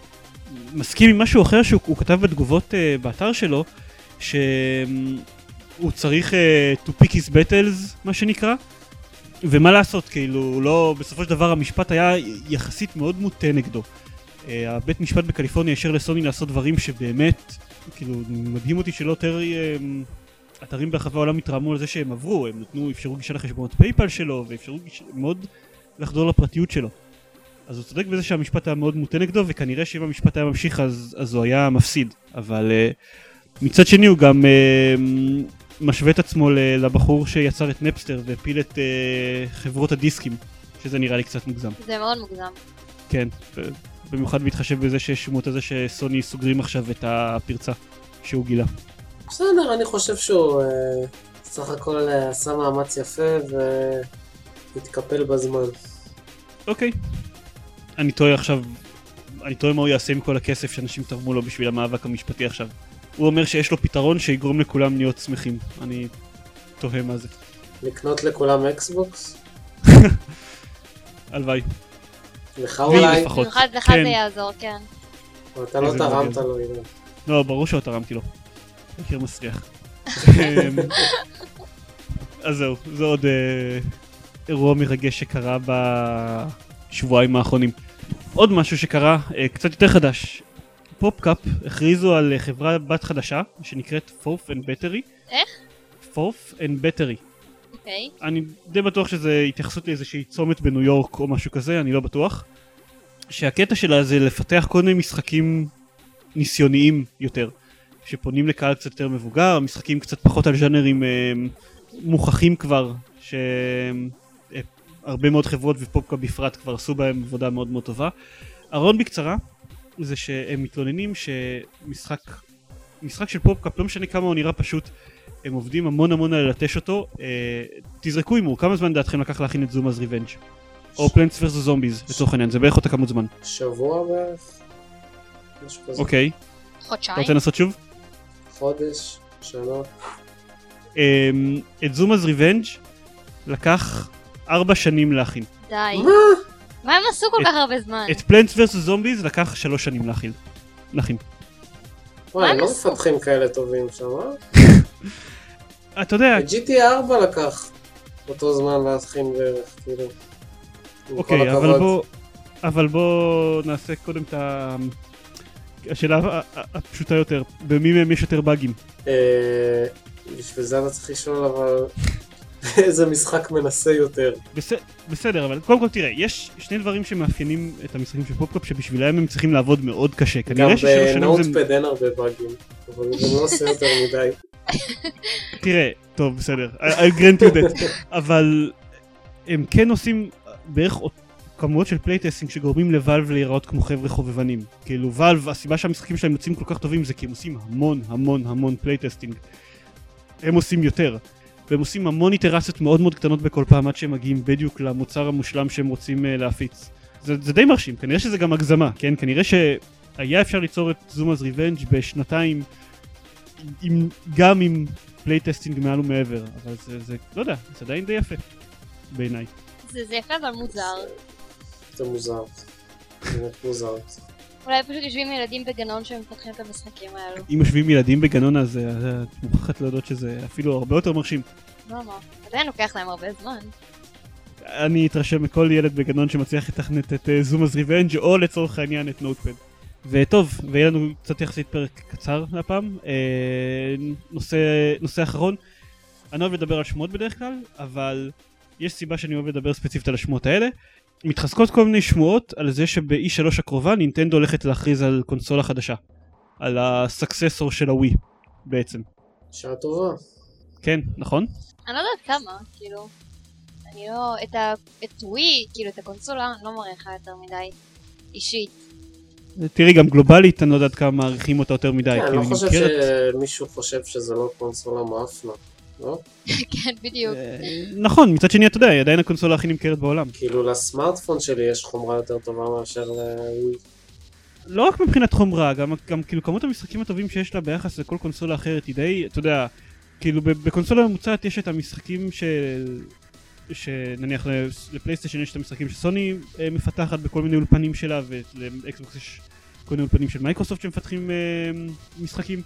מסכים עם משהו אחר שהוא הוא כתב בתגובות uh, באתר שלו, שהוא צריך uh, to pick his battles, מה שנקרא, ומה לעשות, כאילו, לא, בסופו של דבר המשפט היה יחסית מאוד מוטה נגדו. Uh, הבית משפט בקליפורניה אישר לסוני לעשות דברים שבאמת, כאילו, מדהים אותי שלא יותר uh, אתרים ברחבי העולם התרעמו על זה שהם עברו, הם נתנו, אפשרו גישה לחשבונות פייפל שלו, ואפשרו גישה, מאוד לחדור לפרטיות שלו. אז הוא צודק בזה שהמשפט היה מאוד מוטה נגדו, וכנראה שאם המשפט היה ממשיך אז, אז הוא היה מפסיד. אבל uh, מצד שני הוא גם uh, משווה את עצמו לבחור שיצר את נפסטר והפיל את uh, חברות הדיסקים, שזה נראה לי קצת מוגזם. זה מאוד מוגזם. כן, במיוחד בהתחשב בזה שיש שמות על זה שסוני סוגרים עכשיו את הפרצה שהוא גילה. בסדר, אני חושב שהוא אה, סך הכל אה, עשה מאמץ יפה והתקפל בזמן. אוקיי. אני תוהה עכשיו, אני תוהה מה הוא יעשה עם כל הכסף שאנשים תרמו לו בשביל המאבק המשפטי עכשיו. הוא אומר שיש לו פתרון שיגרום לכולם להיות שמחים. אני תוהה מה זה. לקנות לכולם אקסבוקס? הלוואי. לך לי אולי? לך כן. זה יעזור, כן. אבל אתה לא תרמת. לו, עידן. לא, ברור שלא תרמתי לו. מכיר מסריח. אמ, אז זהו, זה עוד אה, אירוע מרגש שקרה בשבועיים האחרונים. עוד משהו שקרה, אה, קצת יותר חדש. פופקאפ הכריזו על אה, חברה בת חדשה שנקראת Fourth and Battery. איך? Fourth and Battery. אוקיי. אני די בטוח שזה התייחסות לאיזושהי צומת בניו יורק או משהו כזה, אני לא בטוח. שהקטע שלה זה לפתח כל מיני משחקים ניסיוניים יותר. שפונים לקהל קצת יותר מבוגר, משחקים קצת פחות על ז'אנרים אה, מוכחים כבר, שהרבה מאוד חברות ופופקאפ בפרט כבר עשו בהם עבודה מאוד מאוד טובה. הרעיון בקצרה זה שהם מתלוננים שמשחק משחק של פופקאפ, לא משנה כמה הוא נראה פשוט, הם עובדים המון המון על ללטש אותו. אה, תזרקו הימור, כמה זמן דעתכם לקח להכין את Zuma's Revenge? או Plants vs. Zombies לצורך העניין, זה בערך אותה כמות זמן. שבוע בערך? משהו כזה. אוקיי, אתה חודשיים? רוצה לנסות שוב? חודש? שנה? אמ, את Zuma's Revenge לקח ארבע שנים להכין. די. מה? מה הם עשו כל את- כך הרבה זמן? את Plants vs. Zombies לקח שלוש שנים להכין. להכין. וואי, לא? מפתחים כאלה טובים שם, אה? אתה יודע, את GTA 4 לקח אותו זמן להכין בערך, כאילו. אוקיי, אבל. בוא, אבל בוא נעשה קודם את ה... השאלה הפשוטה יותר, במי מהם יש יותר באגים? אה, בשביל זה אתה צריך לשאול, אבל איזה משחק מנסה יותר. בס... בסדר, אבל קודם כל תראה, יש שני דברים שמאפיינים את המשחקים של פופקאפ שבשבילם הם צריכים לעבוד מאוד קשה. גם זה... בנוטפד אין הרבה באגים, אבל זה לא עושה יותר מדי. תראה, טוב, בסדר, I- grant you that, אבל הם כן עושים בערך כמויות של playtesting שגורמים לוואלב להיראות כמו חבר'ה חובבנים. כאילו וואלב, הסיבה שהמשחקים שלהם יוצאים כל כך טובים זה כי הם עושים המון המון המון playtesting. הם עושים יותר. והם עושים המון איטרציות מאוד מאוד קטנות בכל פעם עד שהם מגיעים בדיוק למוצר המושלם שהם רוצים uh, להפיץ. זה, זה די מרשים, כנראה שזה גם הגזמה, כן? כנראה שהיה אפשר ליצור את Zuma's Revenge בשנתיים עם, גם עם playtesting מעל ומעבר, אבל זה, זה, לא יודע, זה עדיין די יפה, בעיניי. זה זה יפה אבל מוזר. זה מוזר. זה באמת מוזר. אולי פשוט יושבים ילדים בגנון שמפתחים את המשחקים האלו. אם יושבים ילדים בגנון אז אה, את מוכרחת להודות שזה אפילו הרבה יותר מרשים. לא מה, עדיין לוקח להם הרבה זמן. אני אתרשם מכל ילד בגנון שמצליח לתכנת את Zuma's Revenge או לצורך העניין את Notepad. וטוב, ויהיה לנו קצת יחסית פרק קצר להפעם. אה, נושא, נושא אחרון, אני אוהב לדבר על שמועות בדרך כלל, אבל יש סיבה שאני אוהב לדבר ספציפית על השמועות האלה. מתחזקות כל מיני שמועות על זה שב-E3 הקרובה נינטנדו הולכת להכריז על קונסולה חדשה. על הסקססור של הווי בעצם. שעה טובה. כן, נכון? אני לא יודעת כמה, כאילו. אני לא... את ה... את ווי, כאילו את הקונסולה, אני לא מראה לך יותר מדי אישית. תראי, גם גלובלית אני לא יודעת כמה מעריכים אותה יותר מדי. כן, אני לא חושב שמישהו חושב שזה לא קונסולה מאפנה. לא? כן, בדיוק. אה, נכון, מצד שני אתה יודע, היא עדיין הקונסולה הכי נמכרת בעולם. כאילו לסמארטפון שלי יש חומרה יותר טובה מאשר לווי. לא רק מבחינת חומרה, גם, גם כאילו כמות המשחקים הטובים שיש לה ביחס לכל קונסולה אחרת היא די, אתה יודע, כאילו בקונסולה ממוצעת יש את המשחקים של... שנניח ל- לפלייסטיישן יש את המשחקים שסוני אה, מפתחת בכל מיני אולפנים שלה ולאקסבוקס יש כל מיני אולפנים של מייקרוסופט שמפתחים אה, משחקים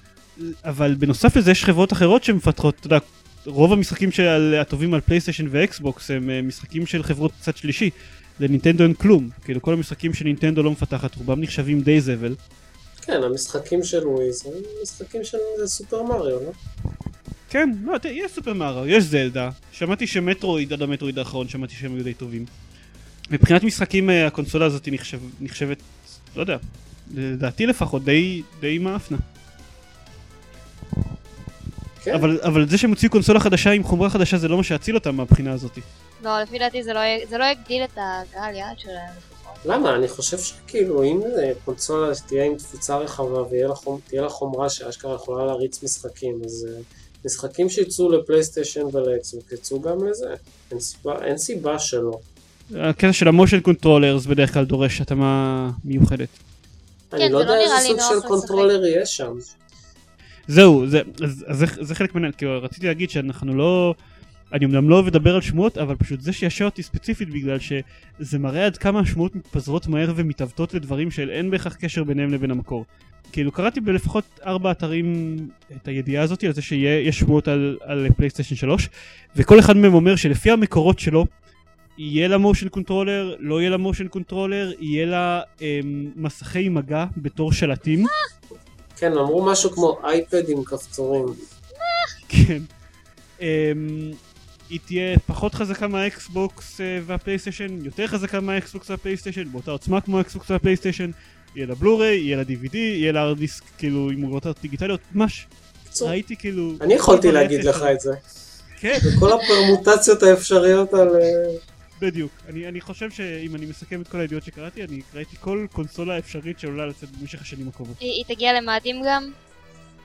אבל בנוסף לזה יש חברות אחרות שמפתחות, אתה יודע, רוב המשחקים של, הטובים על פלייסטיישן ואקסבוקס הם אה, משחקים של חברות צד שלישי לנינטנדו אין כלום, כאילו כל המשחקים שנינטנדו לא מפתחת רובם נחשבים די זבל כן, המשחקים של ווי זה משחקים של סופר מריו, לא? כן, לא, תראה, יש סופר מארו, יש זלדה, שמעתי שמטרואיד עד המטרואיד האחרון, שמעתי שהם היו די טובים. מבחינת משחקים אה, הקונסולה הזאת נחשב, נחשבת, לא יודע, לדעתי לפחות, די, די מאפנה. כן. אבל, אבל זה שהם הוציאו קונסולה חדשה עם חומרה חדשה זה לא מה שיציל אותם מהבחינה הזאת. לא, לפי דעתי זה לא זה לא יגדיל את הקהל יעד שלהם. למה? אני חושב שכאילו אם קונסולה תהיה עם תפוצה רחבה ותהיה לה חומרה שאשכרה יכולה להריץ משחקים, אז אה, משחקים שיצאו לפלייסטיישן ולאקסבוקס יצאו גם לזה. אין סיבה, אין סיבה שלא. הקטע של ה motion controllers בדרך כלל דורש התאמה מיוחדת. אני לא זה לא יודע איזה סוג של. controller יהיה שם. זהו, זה, אז, אז זה, זה חלק מהעניין, כאילו רציתי להגיד שאנחנו לא, אני אמנם לא אוהב לדבר על שמועות, אבל פשוט זה שעשע אותי ספציפית בגלל שזה מראה עד כמה השמועות מתפזרות מהר ומתעוותות לדברים שאין בהכרח קשר ביניהם לבין המקור. כאילו קראתי בלפחות ארבע אתרים את הידיעה הזאת על זה שיש שמועות על, על פלייסטיישן 3 וכל אחד מהם אומר שלפי המקורות שלו יהיה לה motion controller, לא יהיה לה motion controller, יהיה לה אמ, מסכי מגע בתור שלטים. כן, אמרו משהו כמו אייפד עם כפתורים. כן. אמ, היא תהיה פחות חזקה מהאקסבוקס אה, והפלייסטיישן, יותר חזקה מהאקסבוקס והפלייסטיישן, באותה עוצמה כמו האקסבוקס והפלייסטיישן, יהיה לה בלוריי, יהיה לה DVD, יהיה לה ארד דיסק כאילו עם מוגבלות דיגיטליות, ממש. ראיתי כאילו... אני יכולתי להגיד לך את זה. כן, וכל הפרמוטציות האפשריות על... בדיוק. אני, אני חושב שאם אני מסכם את כל הידיעות שקראתי, אני ראיתי כל קונסולה אפשרית שעלולה לצאת במשך השנים הקרובות. היא היא תגיע למאדים גם?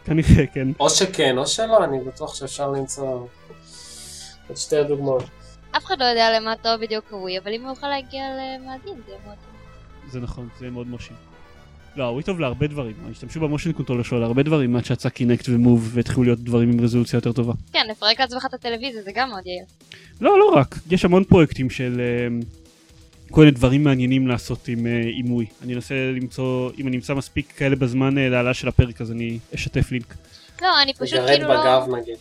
כנראה, כן. או שכן או שלא, אני בטוח שאפשר למצוא את שתי הדוגמאות. אף אחד לא יודע למה טוב בדיוק הווי, אבל אם הוא יוכל להגיע למאדים זה יהיה מאוד. זה נכון, זה יהיה מאוד מרשים. לא, הוא טוב להרבה דברים, השתמשו ב motion controller שלו להרבה דברים עד שיצא Kinect ו Move והתחילו להיות דברים עם רזולוציה יותר טובה. כן, לפרק לעצמך את הטלוויזיה זה גם מאוד יעיל. לא, לא רק, יש המון פרויקטים של אה, כל מיני דברים מעניינים לעשות עם אה, עם ווי. אני אנסה למצוא, אם אני אמצא מספיק כאלה בזמן אה, להעלה של הפרק אז אני אשתף לינק. לא, אני פשוט כאילו לא... בגב נגיד.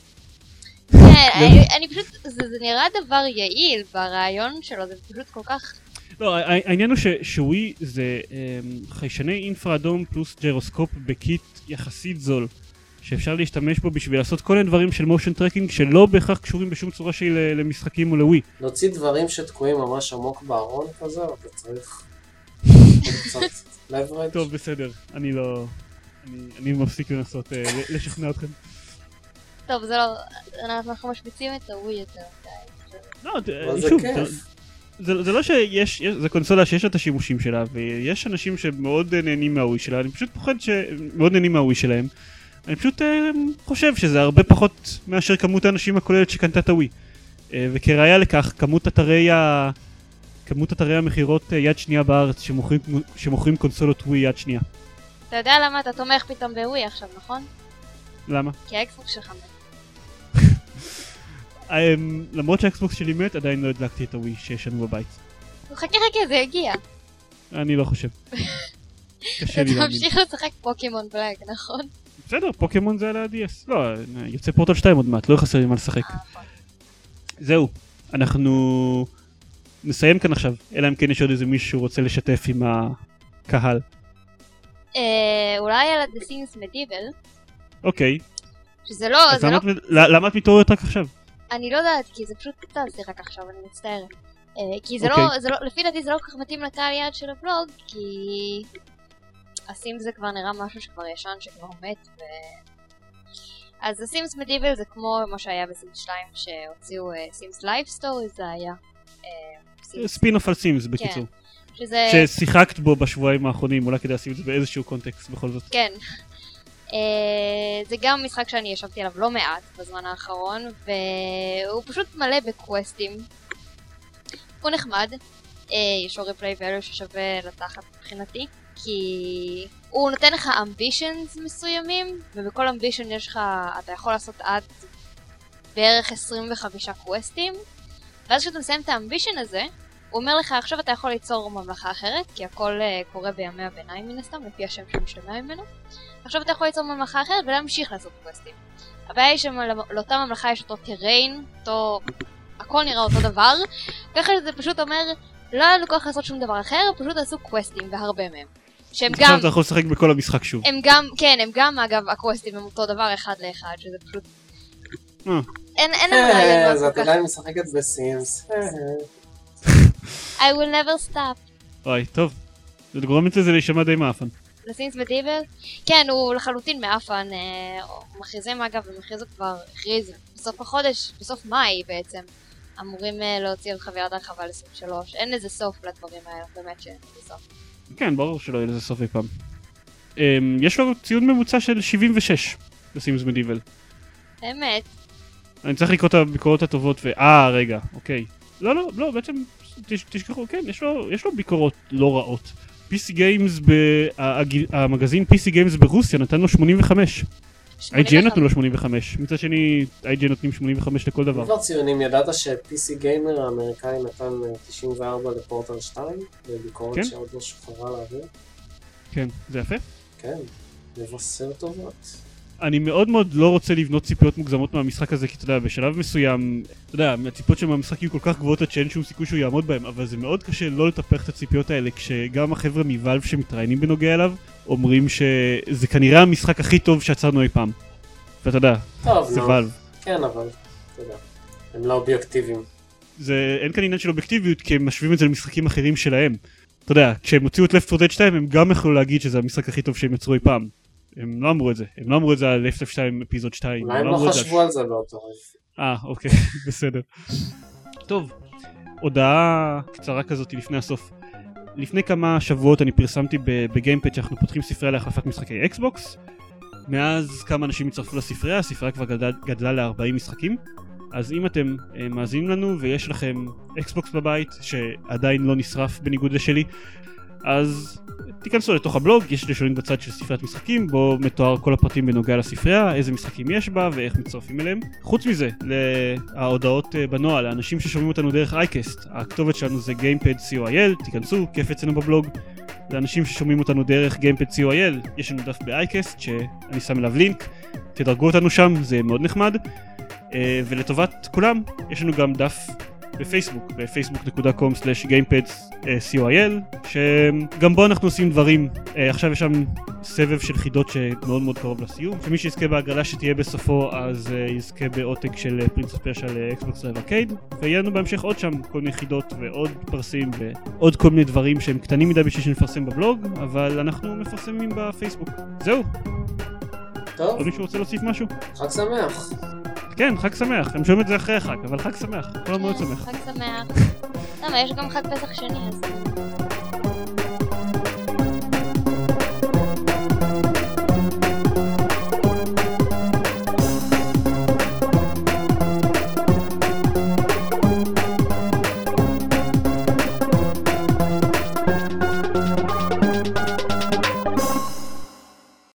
כן, אני- אני פשוט... זה זה נראה דבר יעיל ברעיון שלו, זה פשוט כל כך... לא, העניין הוא ש- שווי זה אה, חיישני אינפרה אדום פלוס ג'ירוסקופ בקיט יחסית זול. שאפשר להשתמש בו בשביל לעשות כל מיני דברים של motion tracking שלא בהכרח קשורים בשום צורה שהיא ל- למשחקים או לווי. להוציא דברים שתקועים ממש עמוק בארון כזה, אתה צריך קצת leverage. טוב, בסדר, אני לא... אני, אני מפסיק לנסות אה, לשכנע אתכם. טוב, זה לא... אנחנו משמיצים את הווי יותר מדי. לא, שוב, כיף. זה, זה, לא שיש, יש, זה קונסולה שיש לה את השימושים שלה, ויש אנשים שמאוד נהנים מהווי שלה, אני פשוט פוחד שמאוד נהנים מהווי שלהם. אני פשוט אה, חושב שזה הרבה פחות מאשר כמות האנשים הכוללת שקנתה את הווי. אה, וכראיה לכך, כמות אתרי ה... כמות אתרי המכירות אה, יד שנייה בארץ שמוכרים, שמוכרים קונסולות ווי יד שנייה. אתה יודע למה אתה תומך פתאום בווי עכשיו, נכון? למה? כי האקסבוקס שלך מת. אה, למרות שהאקסבוקס שלי מת, עדיין לא הדלקתי את הווי שיש לנו בבית. חכה חכה, זה יגיע. אני לא חושב. קשה לי אתה להאמין. ממשיך לשחק פוקימון Black, נכון? בסדר, פוקימון זה על ה-DS. לא, יוצא פורטל 2 עוד מעט, לא חסר לי מה לשחק. אה, נכון. זהו, אנחנו נסיים כאן עכשיו, אלא אם כן יש עוד איזה מישהו שרוצה לשתף עם הקהל. אה, אולי על The Sims Medieval, אוקיי, שזה לא, זה לא... למה את מתעוררת רק עכשיו? אני לא יודעת, כי זה פשוט קלטתי רק עכשיו, אני מצטערת. אה, כי זה אוקיי. לא, זה לא, לפי דעתי זה לא כל כך מתאים לקהל יעד של הבלוג, כי... ה Sims זה כבר נראה משהו שכבר ישן, שכבר מת, ו... אז ה Sims Medieval זה כמו מה שהיה ב Sims 2 שהוציאו Sims Life Story, זה היה. אה, Sims- spin-off על Sims בקיצור. שזה... ששיחקת בו בשבועיים האחרונים, אולי כדאי לשים את זה באיזשהו קונטקסט בכל זאת. כן. אה, זה גם משחק שאני ישבתי עליו לא מעט בזמן האחרון, והוא פשוט מלא בקווסטים. הוא נחמד, אה, יש לו ריפליי value ששווה לתחת מבחינתי, כי הוא נותן לך אמבישנס מסוימים, ובכל אמבישן יש לך, אתה יכול לעשות עד בערך 25 קווסטים, ואז כשאתה מסיים את ה ambition הזה, הוא אומר לך עכשיו אתה יכול ליצור ממלכה אחרת, כי הכל uh, קורה בימי הביניים מן הסתם, לפי השם שמשתמע ממנו. עכשיו אתה יכול ליצור ממלכה אחרת ולהמשיך לעשות קווסטים. הבעיה היא שלאותה ממלכה יש אותו terrain, אותו... הכל נראה אותו דבר, ככה זה פשוט אומר, לא היה לנו כוח לעשות שום דבר אחר, פשוט עשו קווסטים, והרבה מהם. שהם עכשיו גם, אתה יכול לשחק בכל המשחק שוב. הם גם, כן, הם גם אגב, הקווסטים הם אותו דבר אחד לאחד, שזה פשוט... אה. אין, אין לנו אה, רעיון אז כל את. עדיין משחקת בסימס. I will never stop. אוי, טוב. זה גורם לזה להישמע די מאפן. לסינס מדיבל? כן, הוא לחלוטין מאפן. אה, מכריזים אגב, הם הכריזו כבר, הכריז בסוף החודש, בסוף מאי בעצם, אמורים אה, להוציא עוד חבילת הרחבה ל-23. אין לזה סוף לדברים האלה, באמת שאין לזה סוף. כן, ברור שלא יהיה לזה סוף אי פעם. אמ, יש לו ציון ממוצע של 76 לסימס מדיבל. באמת. אני צריך לקרוא את הביקורות הטובות ו... אה, רגע, אוקיי. לא, לא, לא, בעצם, תשכחו, כן, יש לו, יש לו ביקורות לא רעות. PC Games, ב... הג- המגזין PC Games ברוסיה נתן לו 85. IGN נתנו לו 85. מצד שני, IGN נותנים 85 לכל דבר. כבר ציונים, ידעת ש-PC גיימר האמריקאי נתן אה, 94 לפורטל 2? בביקורת כן. שעוד לא שוחררה לאוויר? כן, זה יפה. כן, מבשר טובות. אני מאוד מאוד לא רוצה לבנות ציפיות מוגזמות מהמשחק הזה, כי אתה יודע, בשלב מסוים, אתה יודע, הציפיות של מהמשחק יהיו כל כך גבוהות עד שאין שום סיכוי שהוא יעמוד בהם, אבל זה מאוד קשה לא לטפח את הציפיות האלה, כשגם החבר'ה מוואלב שמתראיינים בנוגע אליו, אומרים שזה כנראה המשחק הכי טוב שיצרנו אי פעם. ואתה יודע, זה. וואלב. כן, אבל, אתה יודע, הם לא אובייקטיביים. זה, אין כאן עניין של אובייקטיביות, כי הם משווים את זה למשחקים אחרים שלהם. אתה יודע, כשהם הוציאו את Left 4 Dead 2, הם גם יכלו להגיד שזה המשחק הכי טוב שהם יצרו אי פעם. הם לא אמרו את זה, הם לא אמרו את זה על Left 4 Dead 2 אפיזוד 2. אולי הם לא זה על חשבו על זה באותו רגע. אה, אוקיי, בסדר. טוב, הודעה קצרה כזאת לפני הסוף. לפני כמה שבועות אני פרסמתי בגיימפד שאנחנו פותחים ספרייה להחלפת משחקי אקסבוקס. מאז כמה אנשים הצטרפו לספרייה, הספרייה כבר גדלה, גדלה ל-40 משחקים. אז אם אתם אה, מאזינים לנו ויש לכם אקסבוקס בבית שעדיין לא נשרף בניגוד לשלי, אז תיכנסו לתוך הבלוג, יש קישורים בצד של ספריית משחקים, בו מתואר כל הפרטים בנוגע לספרייה, איזה משחקים יש בה ואיך מצטרפים אליהם. חוץ מזה, להודעות אה, בנוהל, לאנשים ששומעים אותנו דרך אייקסט, הכתובת שלנו זה Gamepad.co.il, תיכנסו, כיף אצלנו בבלוג. לאנשים ששומעים אותנו דרך Gamepad.co.il, יש לנו דף באייקסט שאני שם אליו לינק, תדרגו אותנו שם, זה מאוד נחמד. אה, ולטובת כולם, יש לנו גם דף בפייסבוק, ב facebook.com/gamepad.co.il, שגם בו אנחנו עושים דברים. אה, עכשיו יש שם סבב של חידות שמאוד מאוד קרוב לסיום, שמי שיזכה בהגרלה שתהיה בסופו אז אה, יזכה בעותק של Prince of Persia ל Xbox Live Arcade, ויהיה לנו בהמשך עוד שם כל מיני חידות ועוד פרסים ועוד כל מיני דברים שהם קטנים מדי בשביל שנפרסם בבלוג, אבל אנחנו מפרסמים בפייסבוק. זהו, טוב, עוד מישהו רוצה להוסיף משהו? חג שמח. כן, חג שמח, הם שומעים את זה אחרי החג, אבל חג שמח, כל המועד שמח. חג שמח. למה, יש גם חג פסח שני, אז...